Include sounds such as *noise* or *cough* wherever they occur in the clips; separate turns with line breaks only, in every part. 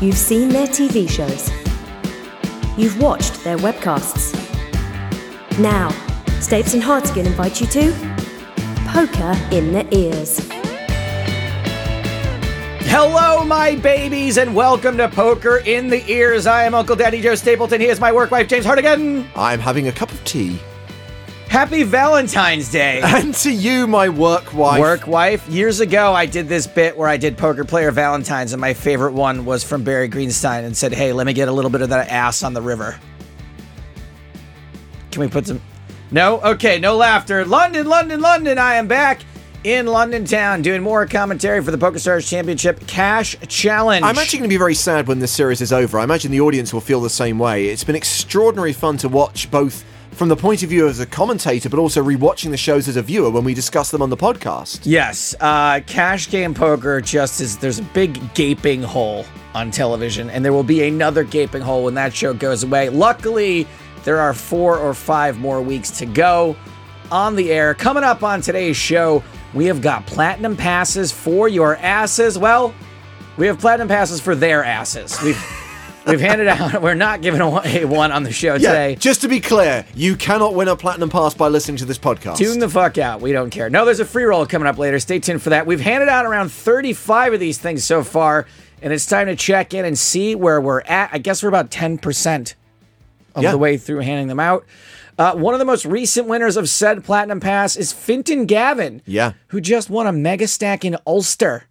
You've seen their TV shows. You've watched their webcasts. Now, Stapes and Hartigan invite you to Poker in the Ears.
Hello, my babies, and welcome to Poker in the Ears. I am Uncle Daddy Joe Stapleton. He is my work wife, James Hartigan.
I'm having a cup of tea.
Happy Valentine's Day. *laughs*
And to you, my work wife.
Work wife. Years ago, I did this bit where I did Poker Player Valentines, and my favorite one was from Barry Greenstein and said, Hey, let me get a little bit of that ass on the river. Can we put some. No? Okay, no laughter. London, London, London. I am back in London town doing more commentary for the PokerStars Championship Cash Challenge.
I'm actually going to be very sad when this series is over. I imagine the audience will feel the same way. It's been extraordinary fun to watch both from the point of view as a commentator, but also rewatching the shows as a viewer when we discuss them on the podcast.
Yes, uh, cash game poker just is there's a big gaping hole on television, and there will be another gaping hole when that show goes away. Luckily, there are four or five more weeks to go on the air. Coming up on today's show, we have got platinum passes for your asses. Well, we have platinum passes for their asses. We've we've handed out. *laughs* We're not giving away one on the show
Yeah,
today.
just to be clear, you cannot win a platinum pass by listening to this podcast.
Tune the fuck out. We don't care. No, there's a free roll coming up later. Stay tuned for that. We've handed out around 35 of these things so far, and it's time to check in and see where we're at. I guess we're about 10% of
Yeah.
the way through handing them out. Uh, one of the most recent winners of said Platinum Pass is Fintan Gavin.
Yeah.
Who just won a mega stack in Ulster.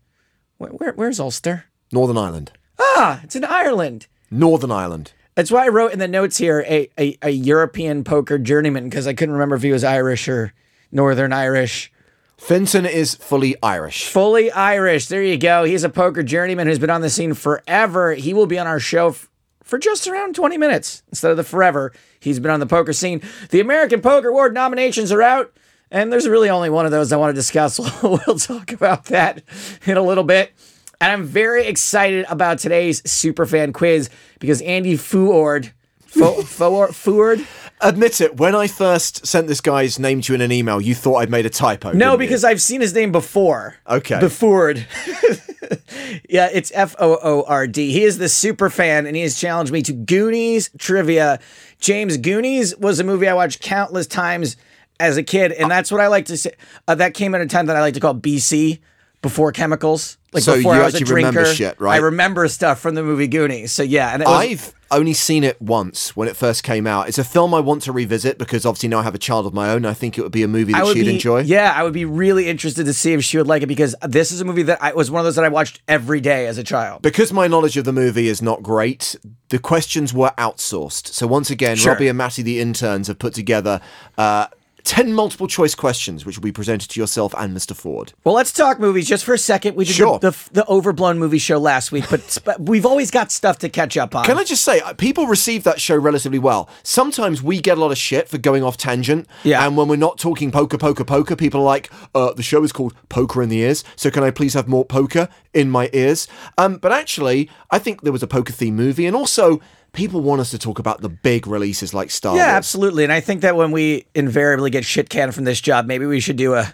Where, where, where's Ulster?
Northern Ireland.
Ah, it's in Ireland.
Northern Ireland.
That's why I wrote in the notes here a, a, a European poker journeyman because I couldn't remember if he was Irish or Northern Irish.
Fintan is fully Irish.
Fully Irish. There you go. He's a poker journeyman who's been on the scene forever. He will be on our show f- for just around 20 minutes instead of the forever. He's been on the poker scene. The American Poker Award nominations are out, and there's really only one of those I want to discuss. *laughs* we'll talk about that in a little bit. And I'm very excited about today's superfan quiz because Andy Ford, Fo- Fo- Ford,
Admit it, when I first sent this guy's name to you in an email, you thought I'd made a typo.
No,
didn't you?
because I've seen his name before.
Okay.
Before. *laughs* yeah, it's F O O R D. He is the super fan and he has challenged me to Goonies trivia. James, Goonies was a movie I watched countless times as a kid, and that's what I like to say. Uh, that came at a time that I like to call BC, before chemicals. Like
So
before
you
I was a
actually remember
drinker.
shit, right?
I remember stuff from the movie Goonies. So yeah, and was,
I've only seen it once when it first came out. It's a film I want to revisit because obviously now I have a child of my own. I think it would be a movie that she'd
be,
enjoy.
Yeah, I would be really interested to see if she would like it because this is a movie that I was one of those that I watched every day as a child.
Because my knowledge of the movie is not great, the questions were outsourced. So once again,
Sure.
Robbie and Matty, the interns, have put together uh, 10 multiple choice questions, which will be presented to yourself and Mr. Ford.
Well, let's talk movies just for a second. We did
Sure.
the, the the overblown movie show last week, but but we've always got stuff to catch up on.
Can I just say, uh, people receive that show relatively well. Sometimes we get a lot of shit for going off tangent.
Yeah.
And when we're not talking poker, poker, poker, people are like, uh, the show is called Poker in the Ears. So can I please have more poker in my ears? Um, but actually, I think there was a poker theme movie. And also, people want us to talk about the big releases like Star
yeah,
Wars.
absolutely. And I think that when we invariably get shit canned from this job, maybe we should do a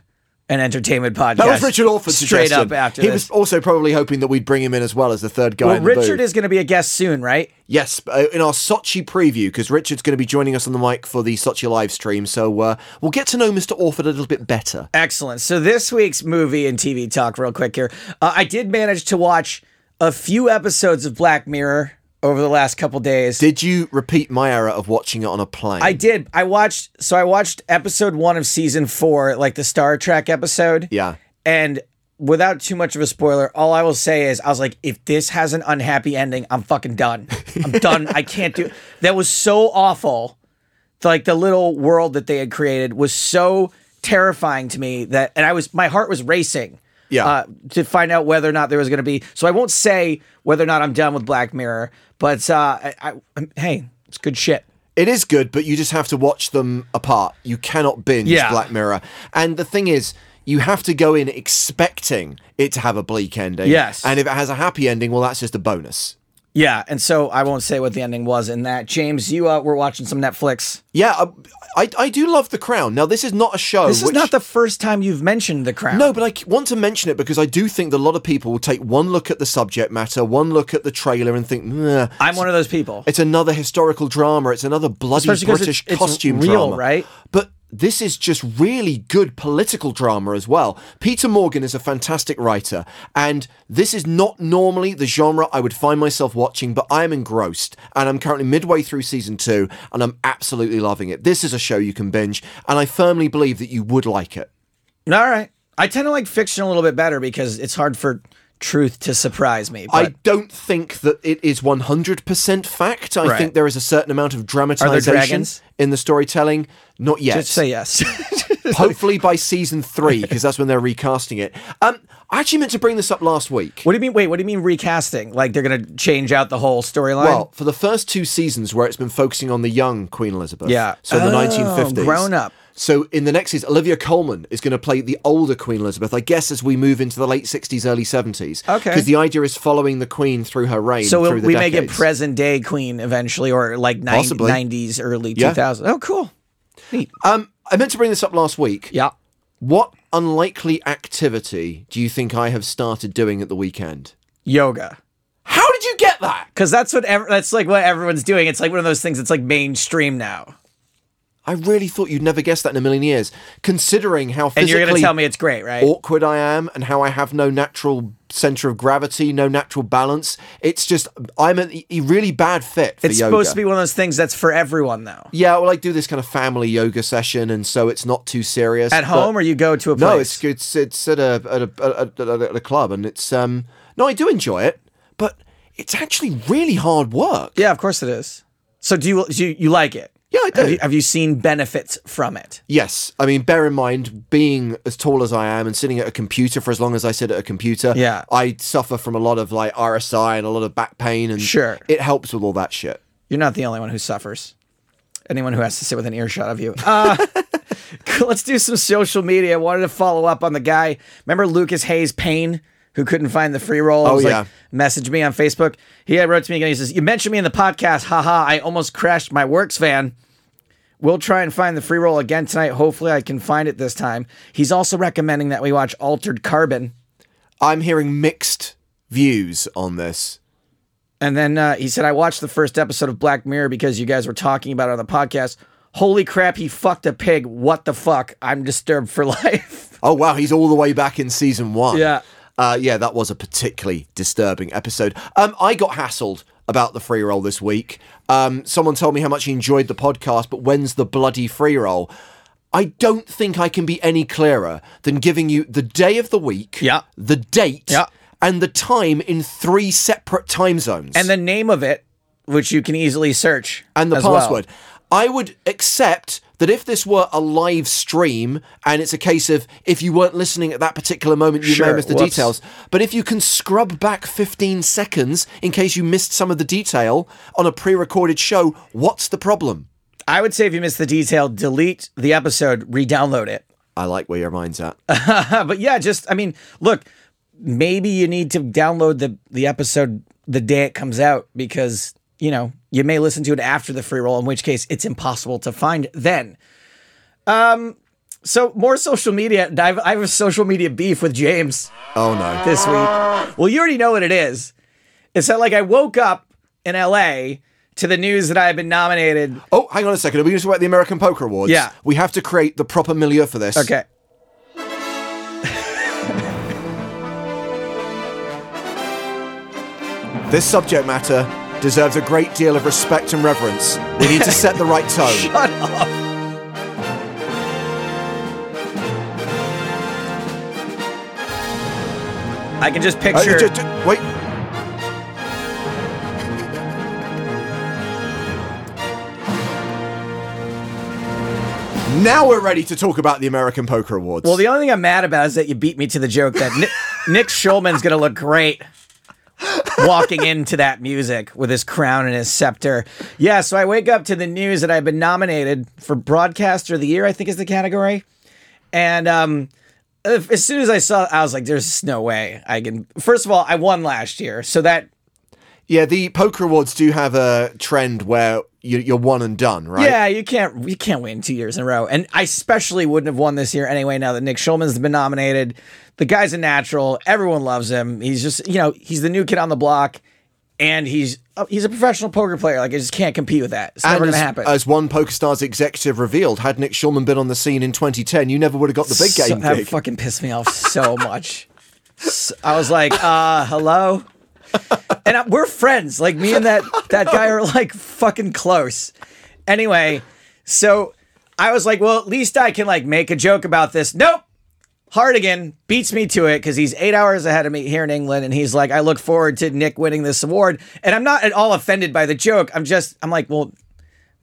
an entertainment podcast.
That was Richard Orford's
straight
suggestion.
up after
He
this.
was also probably hoping that we'd bring him in as well as the third guy.
well,
in the
Richard
booth.
is going to be a guest soon, right?
Yes, uh, in our Sochi preview, because Richard's going to be joining us on the mic for the Sochi live stream. So uh, we'll get to know Mr. Orford a little bit better.
Excellent. So this week's movie and TV talk, real quick here. Uh, I did manage to watch a few episodes of Black Mirror over the last couple days.
Did you repeat my error of watching it on a plane?
I did. I watched. So I watched episode one of season four, like the Star Trek episode.
Yeah.
And without too much of a spoiler, all I will say is I was like, if this has an unhappy ending, I'm fucking done. I'm *laughs* done. I can't do. That was so awful. Like the little world that they had created was so terrifying to me that, and I was my heart was racing.
Yeah.
Uh, to find out whether or not there was going to be. So I won't say whether or not I'm done with Black Mirror, but uh, I, I, hey, it's good shit.
It is good, but you just have to watch them apart. You cannot binge
Yeah.
Black Mirror. And the thing is, you have to go in expecting it to have a bleak ending.
Yes.
And if it has a happy ending, well, that's just a bonus.
Yeah, and so I won't say what the ending was in that. James, you uh, were watching some Netflix.
Yeah, uh, I, I do love The Crown. Now, this is not a show.
This is
which-
not the first time you've mentioned The Crown.
No, but I want to mention it because I do think that a lot of people will take one look at the subject matter, one look at the trailer, and think, "Nah,
I'm one of those people.
it's another historical drama. It's another bloody
Especially
British
it's- it's
costume
real,
drama,
right?
But this is just really good political drama as well. Peter Morgan is a fantastic writer, and this is not normally the genre I would find myself watching, but I am engrossed, and I'm currently midway through season two, and I'm absolutely loving it. This is a show you can binge, and I firmly believe that you would like it.
All right. I tend to like fiction a little bit better because it's hard for truth to surprise me.
I don't think that it is 100% fact. I
Right.
think there is a certain amount of dramatization in the storytelling. Not yet.
just say yes. *laughs*
Hopefully by season three, *laughs* because that's when they're recasting it. Um, I actually meant to bring this up last week.
what do you mean? Wait, what do you mean recasting? Like they're going to change out the whole storyline?
Well, for the first two seasons where it's been focusing on the young Queen Elizabeth.
Yeah.
So in the
Oh,
1950s.
grown up.
So in the next season, Olivia Colman is going to play the older Queen Elizabeth, I guess, as we move into the late 60s, early 70s.
Okay.
Because the idea is following the Queen through her reign.
so we,
the
we may get
decades.
present day Queen eventually, or like 90, 90s, early
Yeah.
2000s. Oh, cool. Neat.
Um, I meant to bring this up last week.
Yeah.
What unlikely activity do you think I have started doing at the weekend?
Yoga.
How did you get that?
Because that's what ev- that's like what everyone's doing. It's like one of those things. that's like mainstream now,
I really thought you'd never guess that in a million years, considering how
and
physically
you're gonna tell me it's great, right?
awkward I am and how I have no natural center of gravity, no natural balance. It's just I'm a, a really bad fit for
it's
yoga.
supposed to be one of those things that's for everyone, though.
Yeah, well, I do this kind of family yoga session, and so it's not too serious.
At home, or you go to a place.
No, it's it's it's at a at a, at a, at a club, and it's um no, I do enjoy it, but it's actually really hard work.
yeah, of course it is. So do you do you, you like it?
Yeah, I do.
Have you, have you seen benefits from it?
Yes, I mean, bear in mind, being as tall as I am and sitting at a computer for as long as I sit at a computer,
Yeah.
I suffer from a lot of like RSI and a lot of back pain, and
Sure.
it helps with all that shit.
You're not the only one who suffers. Anyone who has to sit with an earshot of you. Uh, *laughs* let's do some social media. I wanted to follow up on the guy. Remember Lucas Hayes Payne, who couldn't find the free roll?
Oh,
Was
yeah.
Like, messaged me on Facebook. He wrote to me again. He says, You mentioned me in the podcast. Haha, I almost crashed my works van. We'll try and find the free roll again tonight. Hopefully, I can find it this time. He's also recommending that we watch Altered Carbon.
I'm hearing mixed views on this.
And then uh, he said, I watched the first episode of Black Mirror because you guys were talking about it on the podcast. Holy crap, he fucked a pig. What the fuck? I'm disturbed for *laughs* life.
Oh wow, he's all the way back in season one.
Yeah.
Uh, yeah, that was a particularly disturbing episode. Um, I got hassled about the free roll this week. Um, someone told me how much he enjoyed the podcast, but when's the bloody free roll? I don't think I can be any clearer than giving you the day of the week,
Yeah.
the date,
Yeah.
and the time in three separate time zones,
And the name of it, which you can easily search.
and the
as well.
password. I would accept that if this were a live stream and it's a case of if you weren't listening at that particular moment, you may
Sure,
have missed the
whoops.
details. But if you can scrub back 15 seconds in case you missed some of the detail on a pre recorded show, what's the problem?
I would say if you missed the detail, delete the episode, re download it.
I like where your mind's at. *laughs*
but yeah, just, I mean, look, maybe you need to download the, the episode the day it comes out because, you know, you may listen to it after the free roll, in which case it's impossible to find then. Um, so more social media. I have, I have a social media beef with James
Oh no.
this week. Well, you already know what it is. It's that like I woke up in LA to the news that I had been nominated.
Oh, hang on a second. Are we going to talk about the American Poker Awards?
Yeah.
We have to create the proper milieu for this.
Okay.
This subject matter deserves a great deal of respect and reverence. We need to set the right *laughs* tone.
Shut up. I can just
Uh,
picture.
ju- wait. Now we're ready to talk about the American Poker Awards.
well, the only thing I'm mad about is that you beat me to the joke that Nick, *laughs* Nick Schulman's going to look great walking into that music with his crown and his scepter. Yeah, so I wake up to the news that I've been nominated for Broadcaster of the Year, I think is the category. And um, if- as soon as I saw, I was like, "There's no way I can." First of all, I won last year, so that
Yeah, the poker awards do have a trend where you, you're one and done, right?
Yeah, you can't you can't win two years in a row, and I especially wouldn't have won this year anyway. Now that Nick Schulman's been nominated, the guy's a natural. Everyone loves him. He's just you know he's the new kid on the block, and he's uh, he's a professional poker player. Like I just can't compete with that. It's never gonna
as,
happen.
as one PokerStars executive revealed, had Nick Schulman been on the scene in 2010, you never would have got the big
So-
game
that
gig.
fucking pissed me off so *laughs* much. I was like, uh, hello. *laughs* And I, we're friends. Like me and that that guy are like fucking close. Anyway, so I was like, well, at least I can like make a joke about this. Nope. Hartigan beats me to it because he's eight hours ahead of me here in England, and he's like, I look forward to Nick winning this award. And I'm not at all offended by the joke. I'm just, I'm like, well,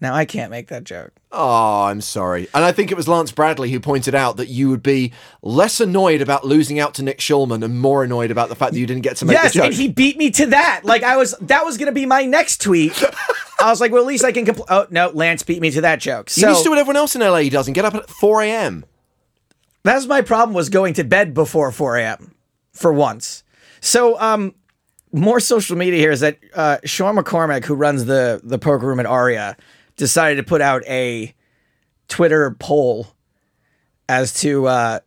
now I can't make that joke.
Oh, I'm sorry. And I think it was Lance Bradley who pointed out that you would be less annoyed about losing out to Nick Schulman and more annoyed about the fact that you didn't get to make
Yes,
the joke.
and he beat me to that. Like I was, that was gonna be my next tweet. *laughs* I was like, well, at least I can. Compl- oh no, Lance beat me to that joke.
you
So
need to do what everyone else in LA does and get up at 4 a.m.
that's my problem was going to bed before 4 a.m. for once. So um, more social media here is that uh, Sean McCormick, who runs the the poker room at Aria, decided to put out a Twitter poll as to uh,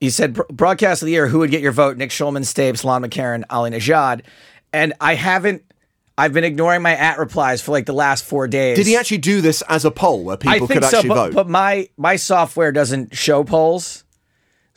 he said broadcast of the year who would get your vote Nick Schulman, Stapes, Lon McEachern, Ali Nejad, and I haven't. I've been ignoring my at replies for like the last four days.
Did he actually do this as a poll where people
I think
could
so,
actually
but,
vote?
but my my software doesn't show polls.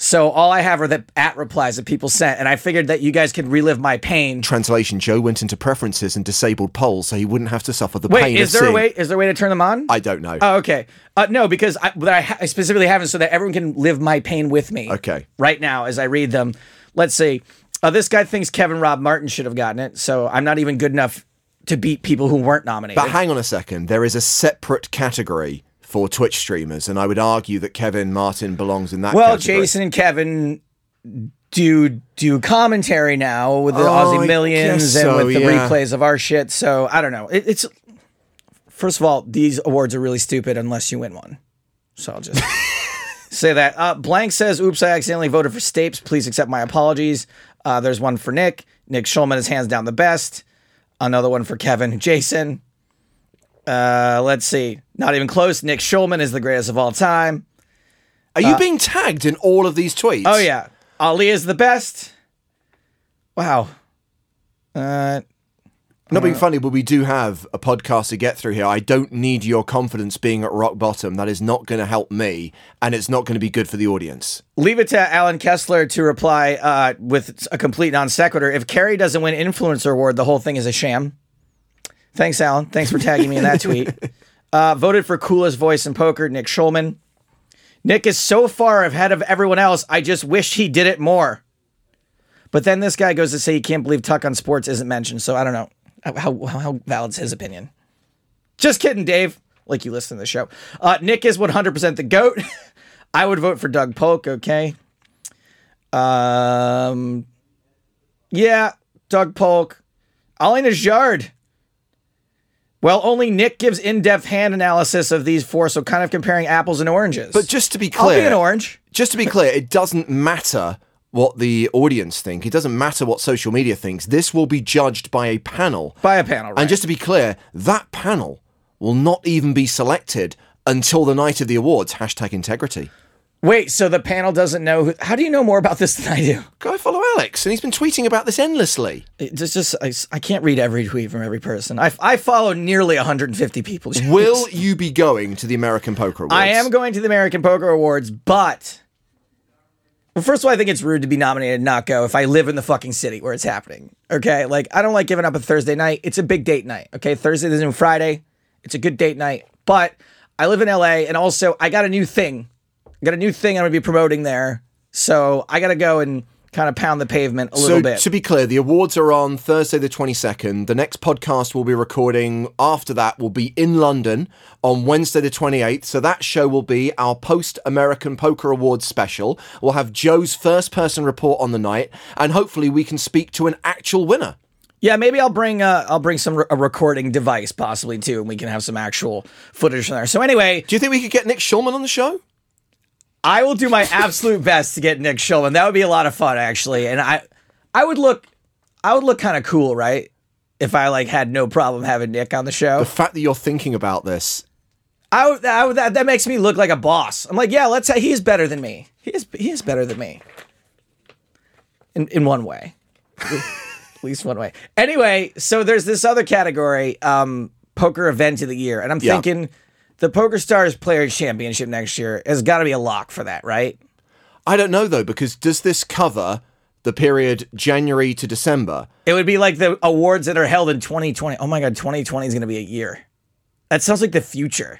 So all I have are the at replies that people sent, and I figured that you guys could relive my pain.
Translation Joe went into preferences and disabled polls so he wouldn't have to suffer the
Wait,
pain
is
of
there a way? Is there a way to turn them on?
I don't know.
Oh, okay. Uh, no, because I, but I, ha- I specifically haven't, so that everyone can live my pain with me.
Okay.
Right now, as I read them, let's see. Uh, this guy thinks Kevin Rob Martin should have gotten it, so I'm not even good enough to beat people who weren't nominated.
But hang on a second. There is a separate category for Twitch streamers, and I would argue that Kevin Martin belongs in that
well,
category.
Jason and Kevin do do commentary now with the
Oh,
Aussie Millions and
so,
with the
yeah.
replays of our shit. So I don't know. It, it's first of all, these awards are really stupid unless you win one. So I'll just *laughs* say that. Uh, Blank says, "Oops, I accidentally voted for Stapes. Please accept my apologies." Uh, there's one for Nick. Nick Schulman is hands down the best. Another one for Kevin. *laughs* Jason. Uh, let's see. Not even close. Nick Schulman is the greatest of all time.
Are you being tagged in all of these tweets?
uh, Oh yeah, Ali is the best. Wow. Uh,
Not being funny, but we do have a podcast to get through here. I don't need your confidence being at rock bottom. That is not going to help me, and it's not going to be good for the audience.
leave it to Allen Kessler to reply uh, with a complete non sequitur. If Carrie doesn't win influencer award, the whole thing is a sham. Thanks, Allen. Thanks for tagging me in that tweet. *laughs* Uh, voted for coolest voice in poker, Nick Schulman. Nick is so far ahead of everyone else. I just wish he did it more. But then this guy goes to say he can't believe Tuck on Sports isn't mentioned. So I don't know how how, how valid's his opinion. Just kidding, Dave. Like you listen to the show. Uh, Nick is 100% the goat. *laughs* I would vote for Doug Polk. Okay. Um. Yeah, Doug Polk. Ali Nejad. Well, only Nick gives in-depth hand analysis of these four, so kind of comparing apples and oranges.
But just to be
I'll
clear,
be an orange.
just to be clear, it doesn't matter what the audience think. It doesn't matter what social media thinks. This will be judged by a panel.
By a panel, right?
And just to be clear, that panel will not even be selected until the night of the awards. Hashtag integrity.
Wait, so the panel doesn't know who. How do you know more about this than I do?
Go follow Alex, and he's been tweeting about this endlessly.
It's just I, I can't read every tweet from every person. I, I follow nearly 150 people. *laughs*
Will you be going to the American Poker Awards?
I am going to the American Poker Awards, but well, first of all, I think it's rude to be nominated and not go if I live in the fucking city where it's happening. Okay, like I don't like giving up a Thursday night. It's a big date night. Okay, Thursday is Friday. Friday. It's a good date night, but I live in LA, and also I got a new thing. Got a new thing I'm gonna be promoting there, so I gotta go and kind of pound the pavement a
So
little bit.
to be clear, the awards are on Thursday the 22nd. The next podcast we'll be recording after that will be in London on Wednesday the 28th. So that show will be our post American Poker Awards special. We'll have Joe's first person report on the night and hopefully we can speak to an actual winner.
Yeah, maybe I'll bring uh, I'll bring some a recording device possibly too, and we can have some actual footage from there. So anyway,
Do you think we could get Nick Schulman on the show?
I will do my absolute best to get Nick Schulman. That would be a lot of fun actually, and I I would look I would look kind of cool, right? if I like had no problem having Nick on the show.
The fact that you're thinking about this,
I, would- I would- that, that makes me look like a boss. I'm like, yeah, let's say he's better than me. He is he is better than me. In in one way. *laughs* At least one way. Anyway, so there's this other category, um, poker event of the year. And I'm
Yeah.
thinking the Poker Stars Players Championship next year has got to be a lock for that, right?
I don't know though, because does this cover the period January to December?
It would be like the awards that are held in 2020. Oh my God, 2020 is going to be a year. That sounds like the future.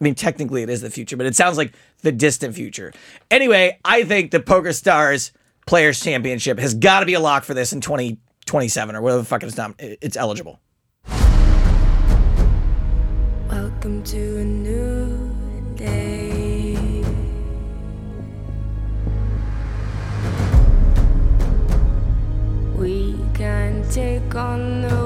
I mean, technically it is the future, but it sounds like the distant future. Anyway, I think the Poker Stars Players Championship has got to be a lock for this in 2027 or whatever the fuck it's not. It's eligible.
Welcome to a new day. We can take on the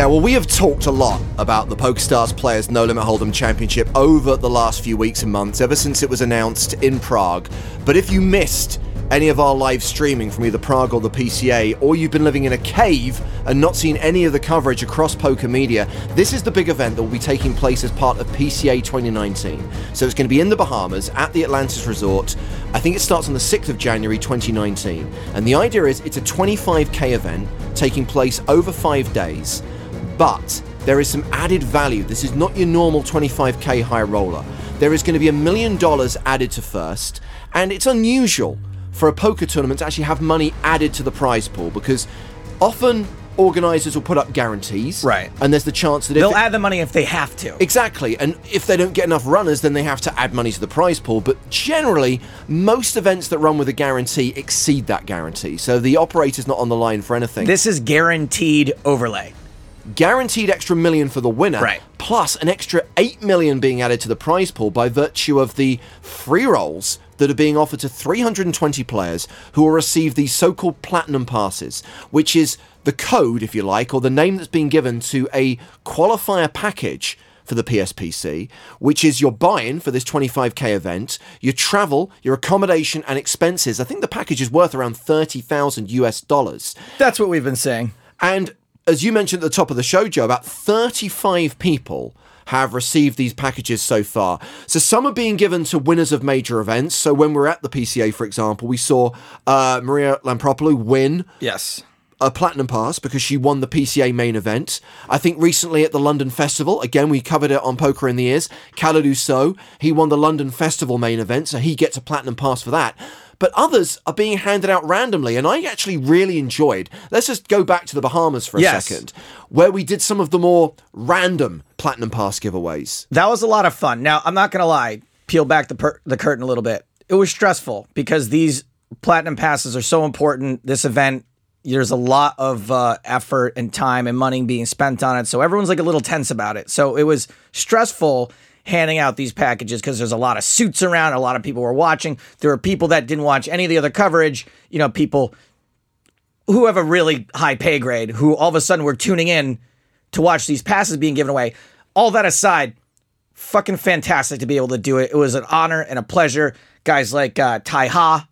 Yeah, well, we have talked a lot about the PokerStars Players No Limit Hold'em Championship over the last few weeks and months, ever since it was announced in Prague. But if you missed any of our live streaming from either Prague or the PCA, or you've been living in a cave and not seen any of the coverage across poker media, this is the big event that will be taking place as part of PCA 2019. So it's going to be in the Bahamas at the Atlantis Resort. I think it starts on the 6th of January 2019. And the idea is it's a 25k event taking place over five days but there is some added value. This is not your normal 25k high roller. There is going to be a million dollars added to first, and it's unusual for a poker tournament to actually have money added to the prize pool because often organizers will put up guarantees,
Right.
And there's the chance that
They'll
it-
add the money if they have to.
Exactly, and if they don't get enough runners, then they have to add money to the prize pool. But generally, most events that run with a guarantee exceed that guarantee, so the operator's not on the line for anything.
This is guaranteed overlay.
Guaranteed extra million for the winner,
Right.
plus an extra 8 million being added to the prize pool by virtue of the free rolls that are being offered to 320 players who will receive these so-called platinum passes, which is the code, if you like, or the name that's been given to a qualifier package for the PSPC, which is your buy-in for this 25k event, your travel, your accommodation and expenses. I think the package is worth around 30,000 US dollars.
That's what we've been saying.
And as you mentioned at the top of the show, Joe, about 35 people have received these packages so far. So some are being given to winners of major events. So when we're at the PCA, for example, we saw uh, Maria Lampropoulou win
Yes.
a platinum pass because she won the PCA main event. I think recently at the London Festival, again we covered it on Poker in the Ears. Khaled So he won the London Festival main event, so he gets a platinum pass for that. But others are being handed out randomly, and I actually really enjoyed. Let's just go back to the Bahamas for a
Yes.
second, where we did some of the more random platinum pass giveaways.
That was a lot of fun. Now, I'm not going to lie, peel back the, per- the curtain a little bit. It was stressful because these platinum passes are so important. This event, there's a lot of uh, effort and time and money being spent on it. So everyone's like a little tense about it. So it was stressful handing out these packages because there's a lot of suits around. A lot of people were watching. There were people that didn't watch any of the other coverage. You know, people who have a really high pay grade who all of a sudden were tuning in to watch these passes being given away. All that aside, fucking fantastic to be able to do it. It was an honor and a pleasure. Guys like uh, Tai Ha.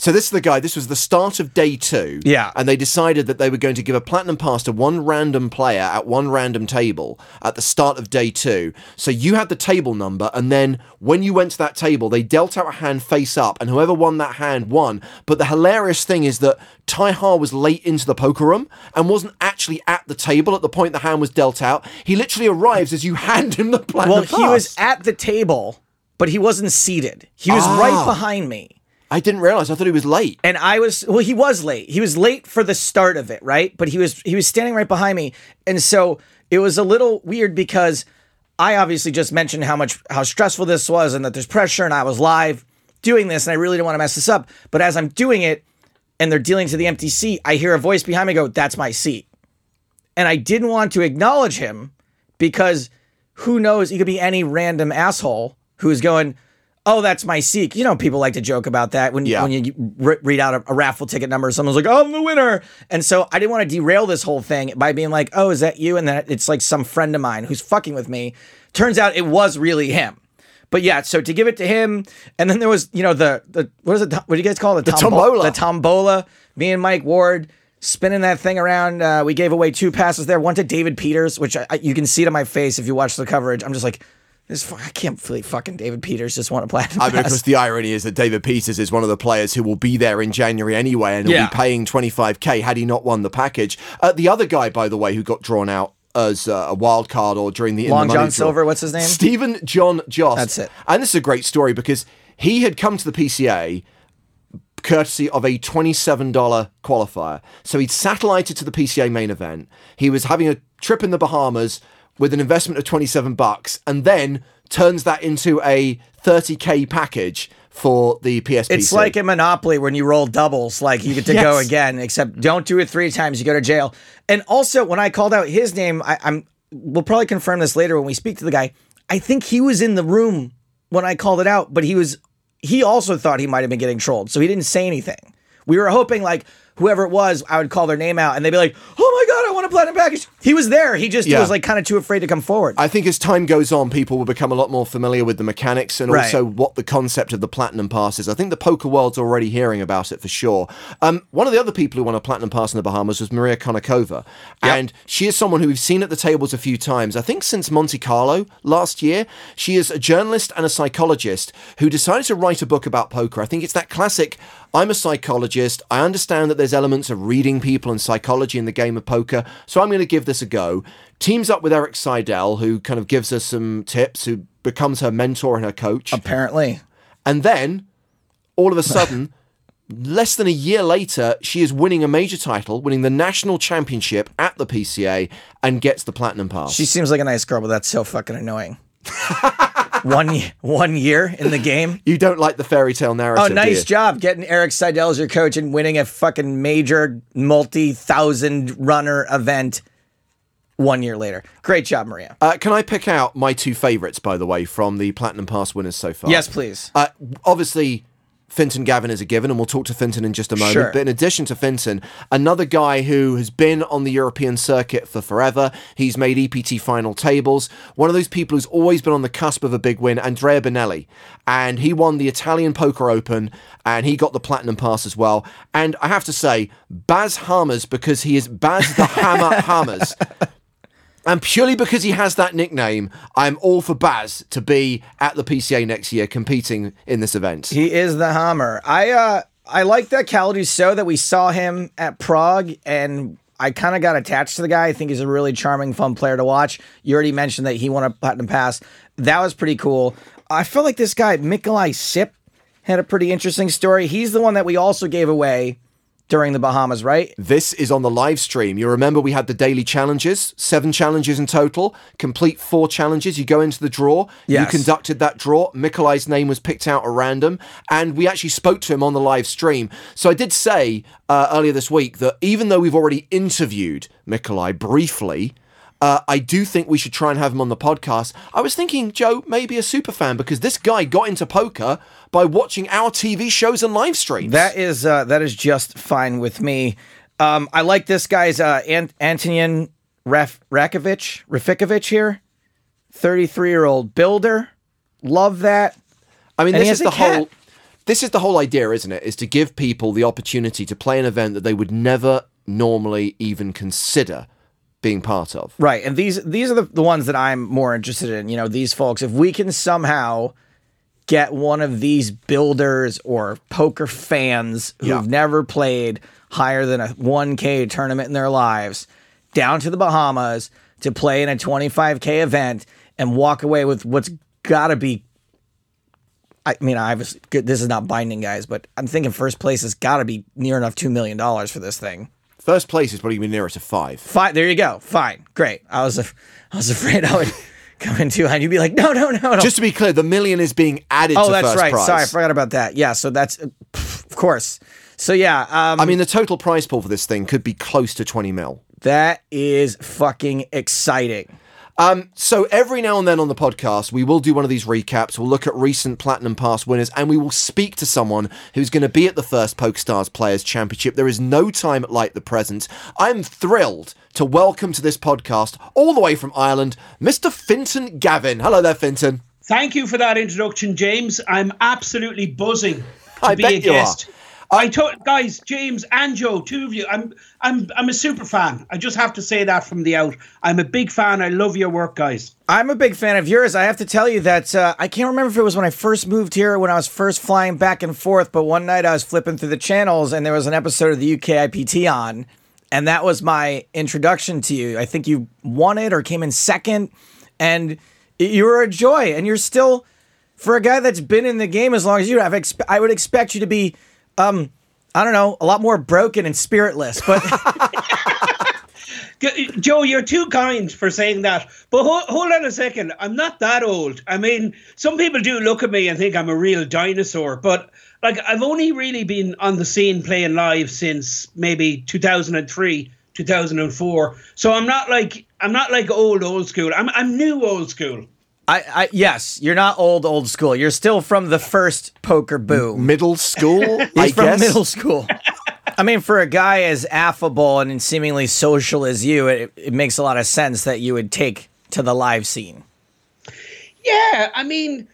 So this is the guy. This was the start of day two.
Yeah.
And they decided that they were going to give a platinum pass to one random player at one random table at the start of day two. So you had the table number, and then when you went to that table, they dealt out a hand face up, and whoever won that hand won. But the hilarious thing is that Tai Ha was late into the poker room and wasn't actually at the table at the point the hand was dealt out. He literally arrives as you *laughs* hand him the platinum
Well,
pass.
he was at the table, but he wasn't seated. He was
Ah.
right behind me.
I didn't realize. I thought he was late.
and I was well he was late. He was late for the start of it, right? But he was he was standing right behind me. And so it was a little weird because I obviously just mentioned how much how stressful this was and that there's pressure and I was live doing this and I really didn't want to mess this up. But as I'm doing it and they're dealing to the empty seat, I hear a voice behind me go, "That's my seat." And I didn't want to acknowledge him because who knows, he could be any random asshole who's going, "Oh, that's my seat." You know, people like to joke about that when
Yeah.
when you re- read out a, a raffle ticket number. Someone's like, oh, "I'm the winner," and so I didn't want to derail this whole thing by being like, "Oh, is that you?" And then it's like some friend of mine who's fucking with me. Turns out it was really him. But yeah, so to give it to him, and then there was, you know, the the what is it? What do you guys call it? The,
tombola.
The tombola. Me and Mike Ward spinning that thing around. Uh, we gave away two passes there. One to David Peters, which I, I, you can see to my face if you watch the coverage. I'm just like, this. fu- I can't believe fucking David Peters just won a platinum
I mean, of
pass.
the irony is that David Peters is one of the players who will be there in January anyway, and he'll
Yeah.
be paying 25k had he not won the package. Uh, the other guy, by the way, who got drawn out as uh, a wild card or during the in the
Long John
draw-
Silver, what's his name?
Stephen John Joss.
That's it.
And this is a great story because he had come to the PCA courtesy of a $27 qualifier. So he'd satellited to the PCA main event. He was having a trip in the Bahamas with an investment of 27 bucks and then turns that into a 30k package for the PSPC.
It's like a monopoly when you roll doubles, like you get to go again, except don't do it three times, you go to jail. And also, when I called out his name, I, I'm we'll probably confirm this later when we speak to the guy. I think he was in the room when I called it out, but he was he also thought he might have been getting trolled, so he didn't say anything. We were hoping like whoever it was, I would call their name out and they'd be like, "Oh my god, I want a platinum package." He was there. He just
Yeah.
was like kind of too afraid to come forward.
I think as time goes on, people will become a lot more familiar with the mechanics and
Right.
also what the concept of the platinum pass is. I think the poker world's already hearing about it for sure. Um, one of the other people who won a platinum pass in the Bahamas was Maria Konnikova, and she is someone who we've seen at the tables a few times. I think since Monte Carlo last year. She is a journalist and a psychologist who decided to write a book about poker. I think it's that classic. I'm a psychologist. I understand that there's elements of reading people and psychology in the game of poker, so I'm going to give this a go. Teams up with Erik Seidel, who kind of gives us some tips, who becomes her mentor and her coach.
Apparently.
And then, all of a sudden, *laughs* less than a year later, she is winning a major title, winning the national championship at the PCA, and gets the platinum pass.
She seems like a nice girl, but that's so fucking annoying. *laughs* one one year in the game.
you don't like the fairy tale narrative.
Oh, nice job getting Erik Seidel as your coach and winning a fucking major multi-thousand runner event one year later. Great job, Maria.
Uh, can I pick out my two favourites, by the way, from the Platinum Pass winners so far?
yes, please.
Uh, obviously, Fintan Gavin is a given, and we'll talk to Fintan in just a moment.
Sure.
But in addition to Fintan, another guy who has been on the European circuit for forever, he's made EPT final tables. One of those people who's always been on the cusp of a big win, Andrea Benelli. And he won the Italian Poker Open, and he got the platinum pass as well. And I have to say, Baz Hammers, because he is Baz the Hammer *laughs* Hammers. And purely because he has that nickname, I'm all for Baz to be at the PCA next year competing in this event.
He is the Hammer. I uh I like that Cal so that we saw him at Prague and I kind of got attached to the guy. I think he's a really charming, fun player to watch. You already mentioned that he won a platinum pass. That was pretty cool. I feel like this guy, Mikolai Sip, had a pretty interesting story. He's the one that we also gave away during the Bahamas, right?
This is on the live stream. You remember we had the daily challenges, seven challenges in total. Complete four challenges. You go into the draw.
Yes.
You conducted that draw. Mikolai's name was picked out at random, and we actually spoke to him on the live stream. So I did say uh, earlier this week that even though we've already interviewed Mikolai briefly, uh, I do think we should try and have him on the podcast. I was thinking, Joe, maybe a super fan because this guy got into poker by watching our TV shows and live streams.
That is uh, that is just fine with me. Um, I like this guy's uh, Ant- Antonian Raf- Rakovic, Rafikovic here, thirty-three year old builder. Love that.
I mean,
And
this is the
cat.
whole. This is the whole idea, isn't it? Is to give people the opportunity to play an event that they would never normally even consider being part of.
Right, and these these are the, the ones that I'm more interested in. You know, these folks. If we can somehow get one of these builders or poker fans who've
Yeah.
never played higher than a 1K tournament in their lives down to the Bahamas to play in a 25K event and walk away with what's got to be. I mean, I was good. This is not binding, guys, but I'm thinking first place has got to be near enough two million dollars for this thing.
First place is probably going to be nearer to five.
Fine. There you go. Fine. Great. I was, I was afraid I would come in too high. And you'd be like, no, no, no, no.
Just to be clear, the million is being added
oh,
to
that's
first
right.
prize.
Sorry, I forgot about that. Yeah. So that's, of course. So yeah. Um,
I mean, the total prize pool for this thing could be close to 20 mil.
that is fucking exciting.
Um, so every now and then on the podcast, we will do one of these recaps. We'll look at recent Platinum Pass winners, and we will speak to someone who's going to be at the first PokerStars Players Championship. There is no time like the present. I'm thrilled to welcome to this podcast, all the way from Ireland, Mr. Fintan Gavin. Hello there, Fintan.
Thank you for that introduction, James. I'm absolutely buzzing to
I
be
bet
a
you are.
I told guys, James and Joe, two of you. I'm I'm I'm a super fan. I just have to say that from the out. I'm a big fan. I love your work, guys.
I'm a big fan of yours. I have to tell you that uh, I can't remember if it was when I first moved here when I was first flying back and forth, but one night I was flipping through the channels and there was an episode of the UKIPT on, and that was my introduction to you. I think you won it or came in second, and you were a joy. And you're still, for a guy that's been in the game as long as you have, I would expect you to be, um, I don't know, a lot more broken and spiritless, but. *laughs*
Joe, you're too kind for saying that. But hold, hold on a second. I'm not that old. I mean, some people do look at me and think I'm a real dinosaur, but like I've only really been on the scene playing live since maybe 2003, 2004. So I'm not like I'm not like old old school. I'm I'm new old school.
I, I yes, you're not old old school. You're still from the first poker boom.
Middle school, *laughs*
He's
I
from
guess.
middle school. I mean, for a guy as affable and seemingly social as you, it, it makes a lot of sense that you would take to the live scene.
Yeah, I mean,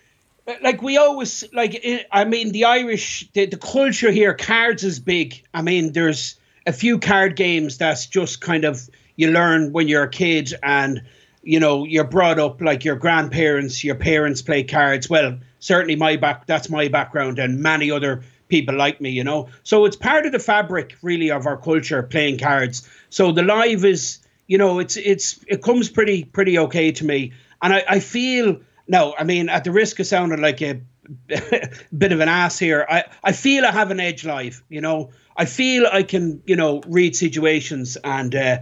like we always like. i- I mean, the Irish, the, the culture here, cards is big. I mean, there's a few card games that's just kind of you learn when you're a kid, and you know you're brought up like your grandparents, your parents play cards. Well, certainly my back. That's my background, and many other people like me. You know, so it's part of the fabric really of our culture playing cards. So the live is you know it's it's it comes pretty pretty okay to me and i, I feel no i mean at the risk of sounding like a *laughs* bit of an ass here i i feel i have an edge live you know i feel i can you know read situations and uh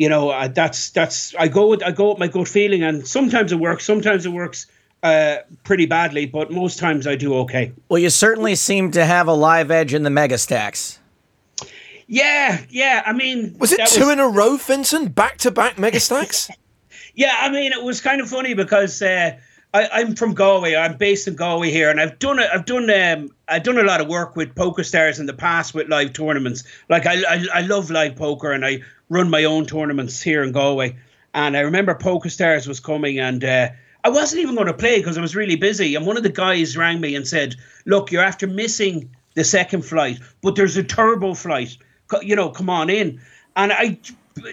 you know uh, that's that's i go with i go with my gut feeling and sometimes it works sometimes it works uh pretty badly but most times i do okay
Well, you certainly seem to have a live edge in the mega stacks.
yeah yeah i mean
Was it
that
two in a row, Vincent? Back to back mega stacks? *laughs*
Yeah, I mean, it was kind of funny because uh, I, I'm from Galway. I'm based in Galway here, and I've done a, I've done um, I've done a lot of work with Poker Stars in the past with live tournaments. Like I, I, I love live poker, and I run my own tournaments here in Galway. And I remember Poker Stars was coming, and uh, I wasn't even going to play because I was really busy. And one of the guys rang me and said, "Look, you're after missing the second flight, but there's a turbo flight. You know, come on in." And I,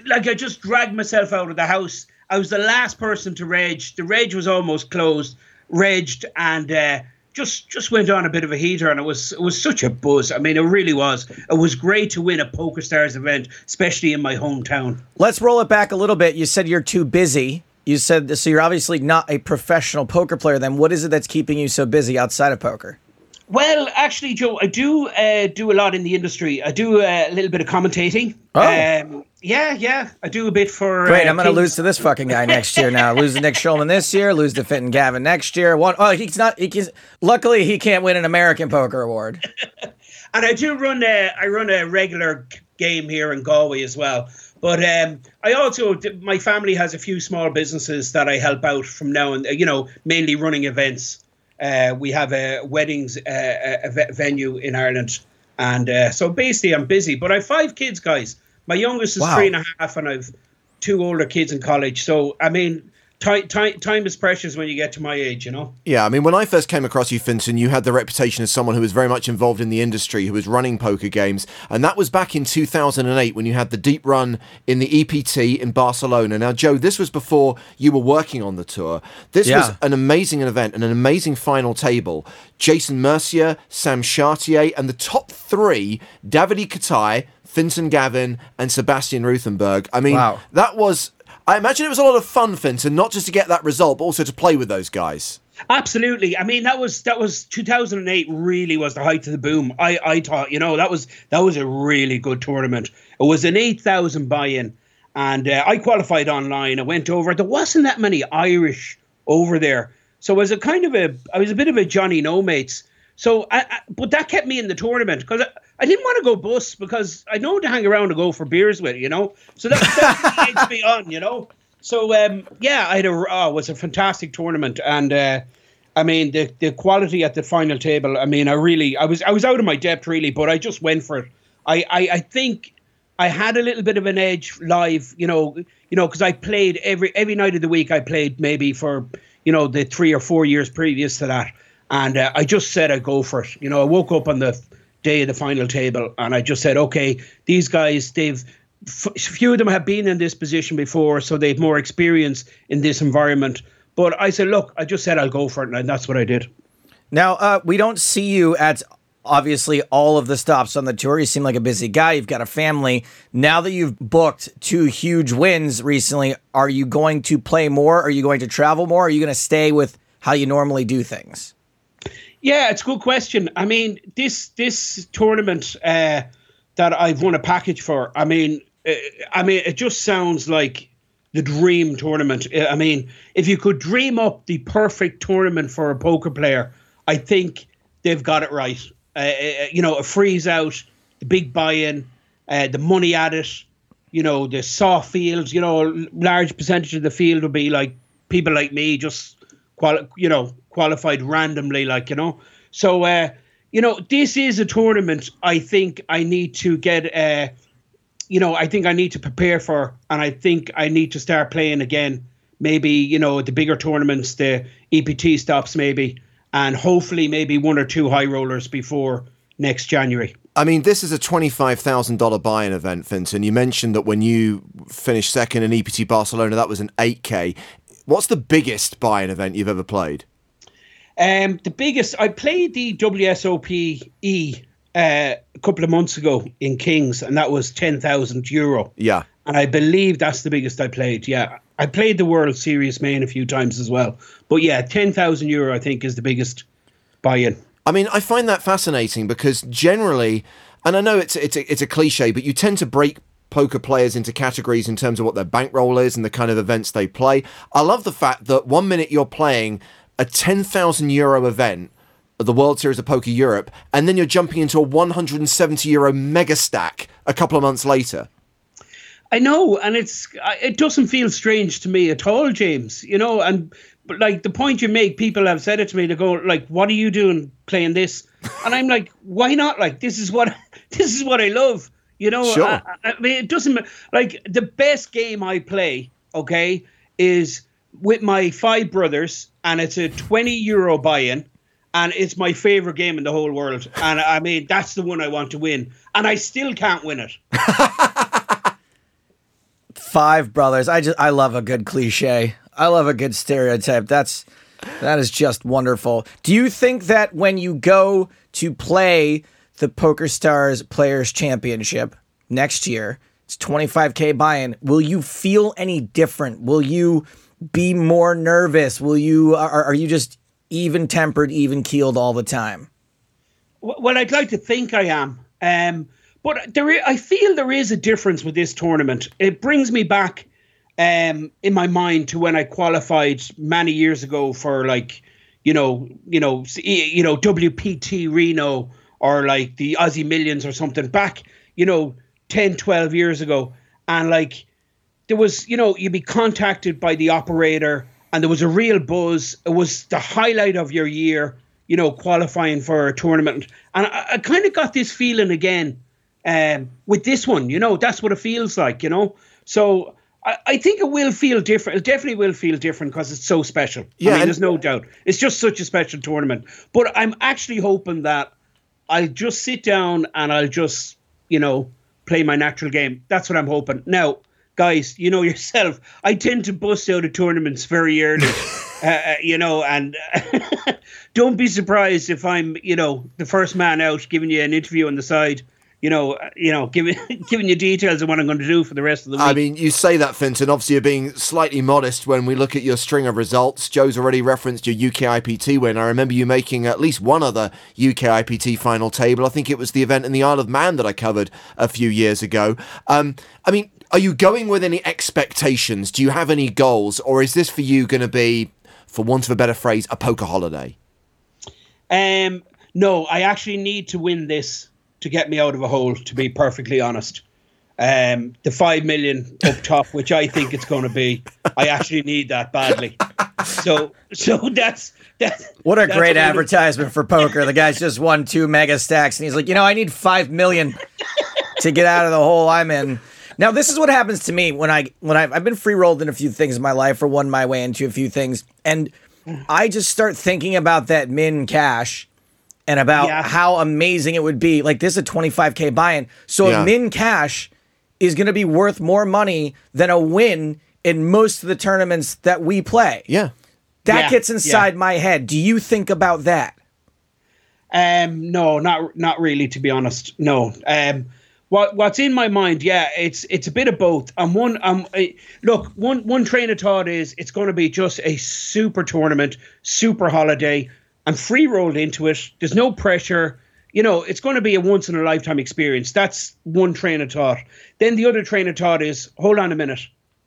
like, I just dragged myself out of the house. I was the last person to reg. The reg was almost closed. Regged and uh, just just went on a bit of a heater, and it was it was such a buzz. I mean, it really was. It was great to win a Poker Stars event, especially in my hometown.
Let's roll it back a little bit. You said you're too busy. You said so. You're obviously not a professional poker player. Then what is it that's keeping you so busy outside of poker?
Well, actually, Joe, I do uh, do a lot in the industry. I do uh, a little bit of commentating.
Oh.
Um, yeah, yeah. I do a bit for.
Great,
uh,
I'm going to lose to this fucking guy next year now. lose to Nick Schulman this year, lose to Fintan Gavin next year. One, oh, he's not. He, he's, luckily, he can't win an American Poker Award. *laughs*
and I do run a I run a regular game here in Galway as well. But um, I also my family has a few small businesses that I help out from now and you know mainly running events. Uh, we have a weddings uh, a ve- venue in Ireland, and uh, so basically I'm busy. But I have five kids, guys. My youngest is
Wow.
three and a half, and I've two older kids in college. So I mean, ti- ti- time is precious when you get to my age, you know.
Yeah, I mean, when I first came across you, Fintan, you had the reputation as someone who was very much involved in the industry, who was running poker games, and that was back in 2008 when you had the deep run in the EPT in Barcelona. Now, Joe, this was before you were working on the tour. This was an amazing event and an amazing final table. Jason Mercier, Sam Chartier, and the top three, Davide Katai, Fintan Gavin, and Sebastian Ruthenberg. I mean,
Wow.
that was. I imagine it was a lot of fun, Fintan, not just to get that result, but also to play with those guys.
Absolutely. I mean, that was that was 2008. Really was the height of the boom. I I thought, you know, that was that was a really good tournament. It was an 8,000 buy-in, and uh, I qualified online. I went over. There wasn't that many Irish over there, so it was a kind of a I was a bit of a Johnny No mates. So, I, I, but that kept me in the tournament because I, I didn't want to go bus because I know to hang around to go for beers with, you know. So that, that *laughs* keeps me on, you know. So um, yeah, I had a oh, it was a fantastic tournament, and uh, I mean the the quality at the final table. I mean, I really I was I was out of my depth really, but I just went for it. I I, I think I had a little bit of an edge live, you know, you know, because I played every every night of the week. I played maybe for you know, the three or four years previous to that. And uh, I just said I'd go for it. You know, I woke up on the day of the final table and I just said, okay, these guys, they've, few of them have been in this position before, so they've more experience in this environment. But I said, look, I just said I'll go for it, and that's what I did.
Now, uh, we don't see you at obviously all of the stops on the tour. You seem like a busy guy. You've got a family. Now that you've booked two huge wins recently, are you going to play more? Are you going to travel more? Are you going to stay with how you normally do things?
Yeah, it's a good question. I mean, this this tournament uh, that I've won a package for. I mean, uh, I mean, it just sounds like the dream tournament. I mean, if you could dream up the perfect tournament for a poker player, I think they've got it right. Uh, uh, you know, a freeze out, the big buy-in, uh, the money at it. You know, the soft fields. You know, large percentage of the field will be like people like me, just quali- you know, qualified randomly, like you know. So, uh, you know, this is a tournament. I think I need to get. Uh, you know, I think I need to prepare for, and I think I need to start playing again. Maybe you know the bigger tournaments, the EPT stops, maybe, and hopefully maybe one or two high rollers before next January.
I mean, this is a twenty-five thousand dollar buy-in event, Fintan. You mentioned that when you finished second in EPT Barcelona, that was an eight k. What's the biggest buy-in event you've ever played?
Um, the biggest I played the WSOPE uh, a couple of months ago in Kings, and that was ten thousand euro.
Yeah,
and I believe that's the biggest I played. Yeah, I played the World Series main a few times as well, but yeah, ten thousand euro I think is the biggest buy-in.
I mean, I find that fascinating because generally, and I know it's it's a, it's a cliche, but you tend to break poker players into categories in terms of what their bankroll is and the kind of events they play. I love the fact that one minute you're playing a 10,000 euro event the World Series of Poker Europe, and then you're jumping into a 170 euro mega stack a couple of months later.
I know, and it's it doesn't feel strange to me at all, James. You know, and but like the point you make, people have said it to me. They go like, "What are you doing playing this?" And I'm like, "Why not? Like this is what *laughs* this is what I love." You know,
Sure.
I, I mean, it doesn't like the best game I play. Okay, is with my five brothers, and it's a twenty euro buy-in, and it's my favorite game in the whole world. And I mean, that's the one I want to win, and I still can't win it. *laughs*
Five brothers. I just I love a good cliche. I love a good stereotype. That's that is just wonderful. Do you think that when you go to play the PokerStars Players Championship next year, it's 25k buy-in, will you feel any different? Will you be more nervous? Will you are, are you just even tempered, even keeled all the time?
Well, I'd like to think I am. Um, but there, i- I feel there is a difference with this tournament. It brings me back um, in my mind to when I qualified many years ago for like, you know, you know, you know, WPT Reno or like the Aussie Millions or something back, you know, 10, 12 years ago. And like, there was, you know, you'd be contacted by the operator and there was a real buzz. It was the highlight of your year, you know, qualifying for a tournament. And I, I kind of got this feeling again um, with this one, you know, that's what it feels like, you know. So I, I think it will feel different. It definitely will feel different because it's so special.
Yeah,
I mean, there's no doubt. It's just such a special tournament. But I'm actually hoping that I'll just sit down and I'll just, you know, play my natural game. That's what I'm hoping. Now, guys, you know *laughs* yourself, I tend to bust out of tournaments very early, *laughs* uh, uh, you know, and *laughs* don't be surprised if I'm, you know, the first man out giving you an interview on the side. You know, uh, you know, giving *laughs* giving you details of what I'm going to do for the rest of the week.
I mean, you say that, Fintan. Obviously, you're being slightly modest when we look at your string of results. Joe's already referenced your UK IPT win. I remember you making at least one other UK IPT final table. I think it was the event in the Isle of Man that I covered a few years ago. Um, I mean, are you going with any expectations? Do you have any goals? Or is this for you going to be, for want of a better phrase, a poker holiday?
Um, no, I actually need to win this to get me out of a hole. To be perfectly honest, um, the five million up top, which I think it's going to be, I actually need that badly. So, so that's that.
What a
that's
great
what
advertisement for poker. The guy's just won two mega stacks and he's like, you know, I need five million to get out of the hole I'm in. Now, this is what happens to me when I when I've, I've been free rolled in a few things in my life or won my way into a few things. And I just start thinking about that min cash and about
Yeah.
how amazing it would be. Like this is a 25k buy-in. So
Yeah.
a min cash is going to be worth more money than a win in most of the tournaments that we play.
Yeah.
That
Yeah,
gets inside
yeah.
my head. Do you think about that?
Um, no, not not really. To be honest, no. Um, what what's in my mind? Yeah, it's it's a bit of both. And one, um, I- look, one one train of thought is it's going to be just a super tournament, super holiday. I'm free rolled into it. There's no pressure. You know, it's going to be a once in a lifetime experience. That's one train of thought. Then the other train of thought is, hold on a minute,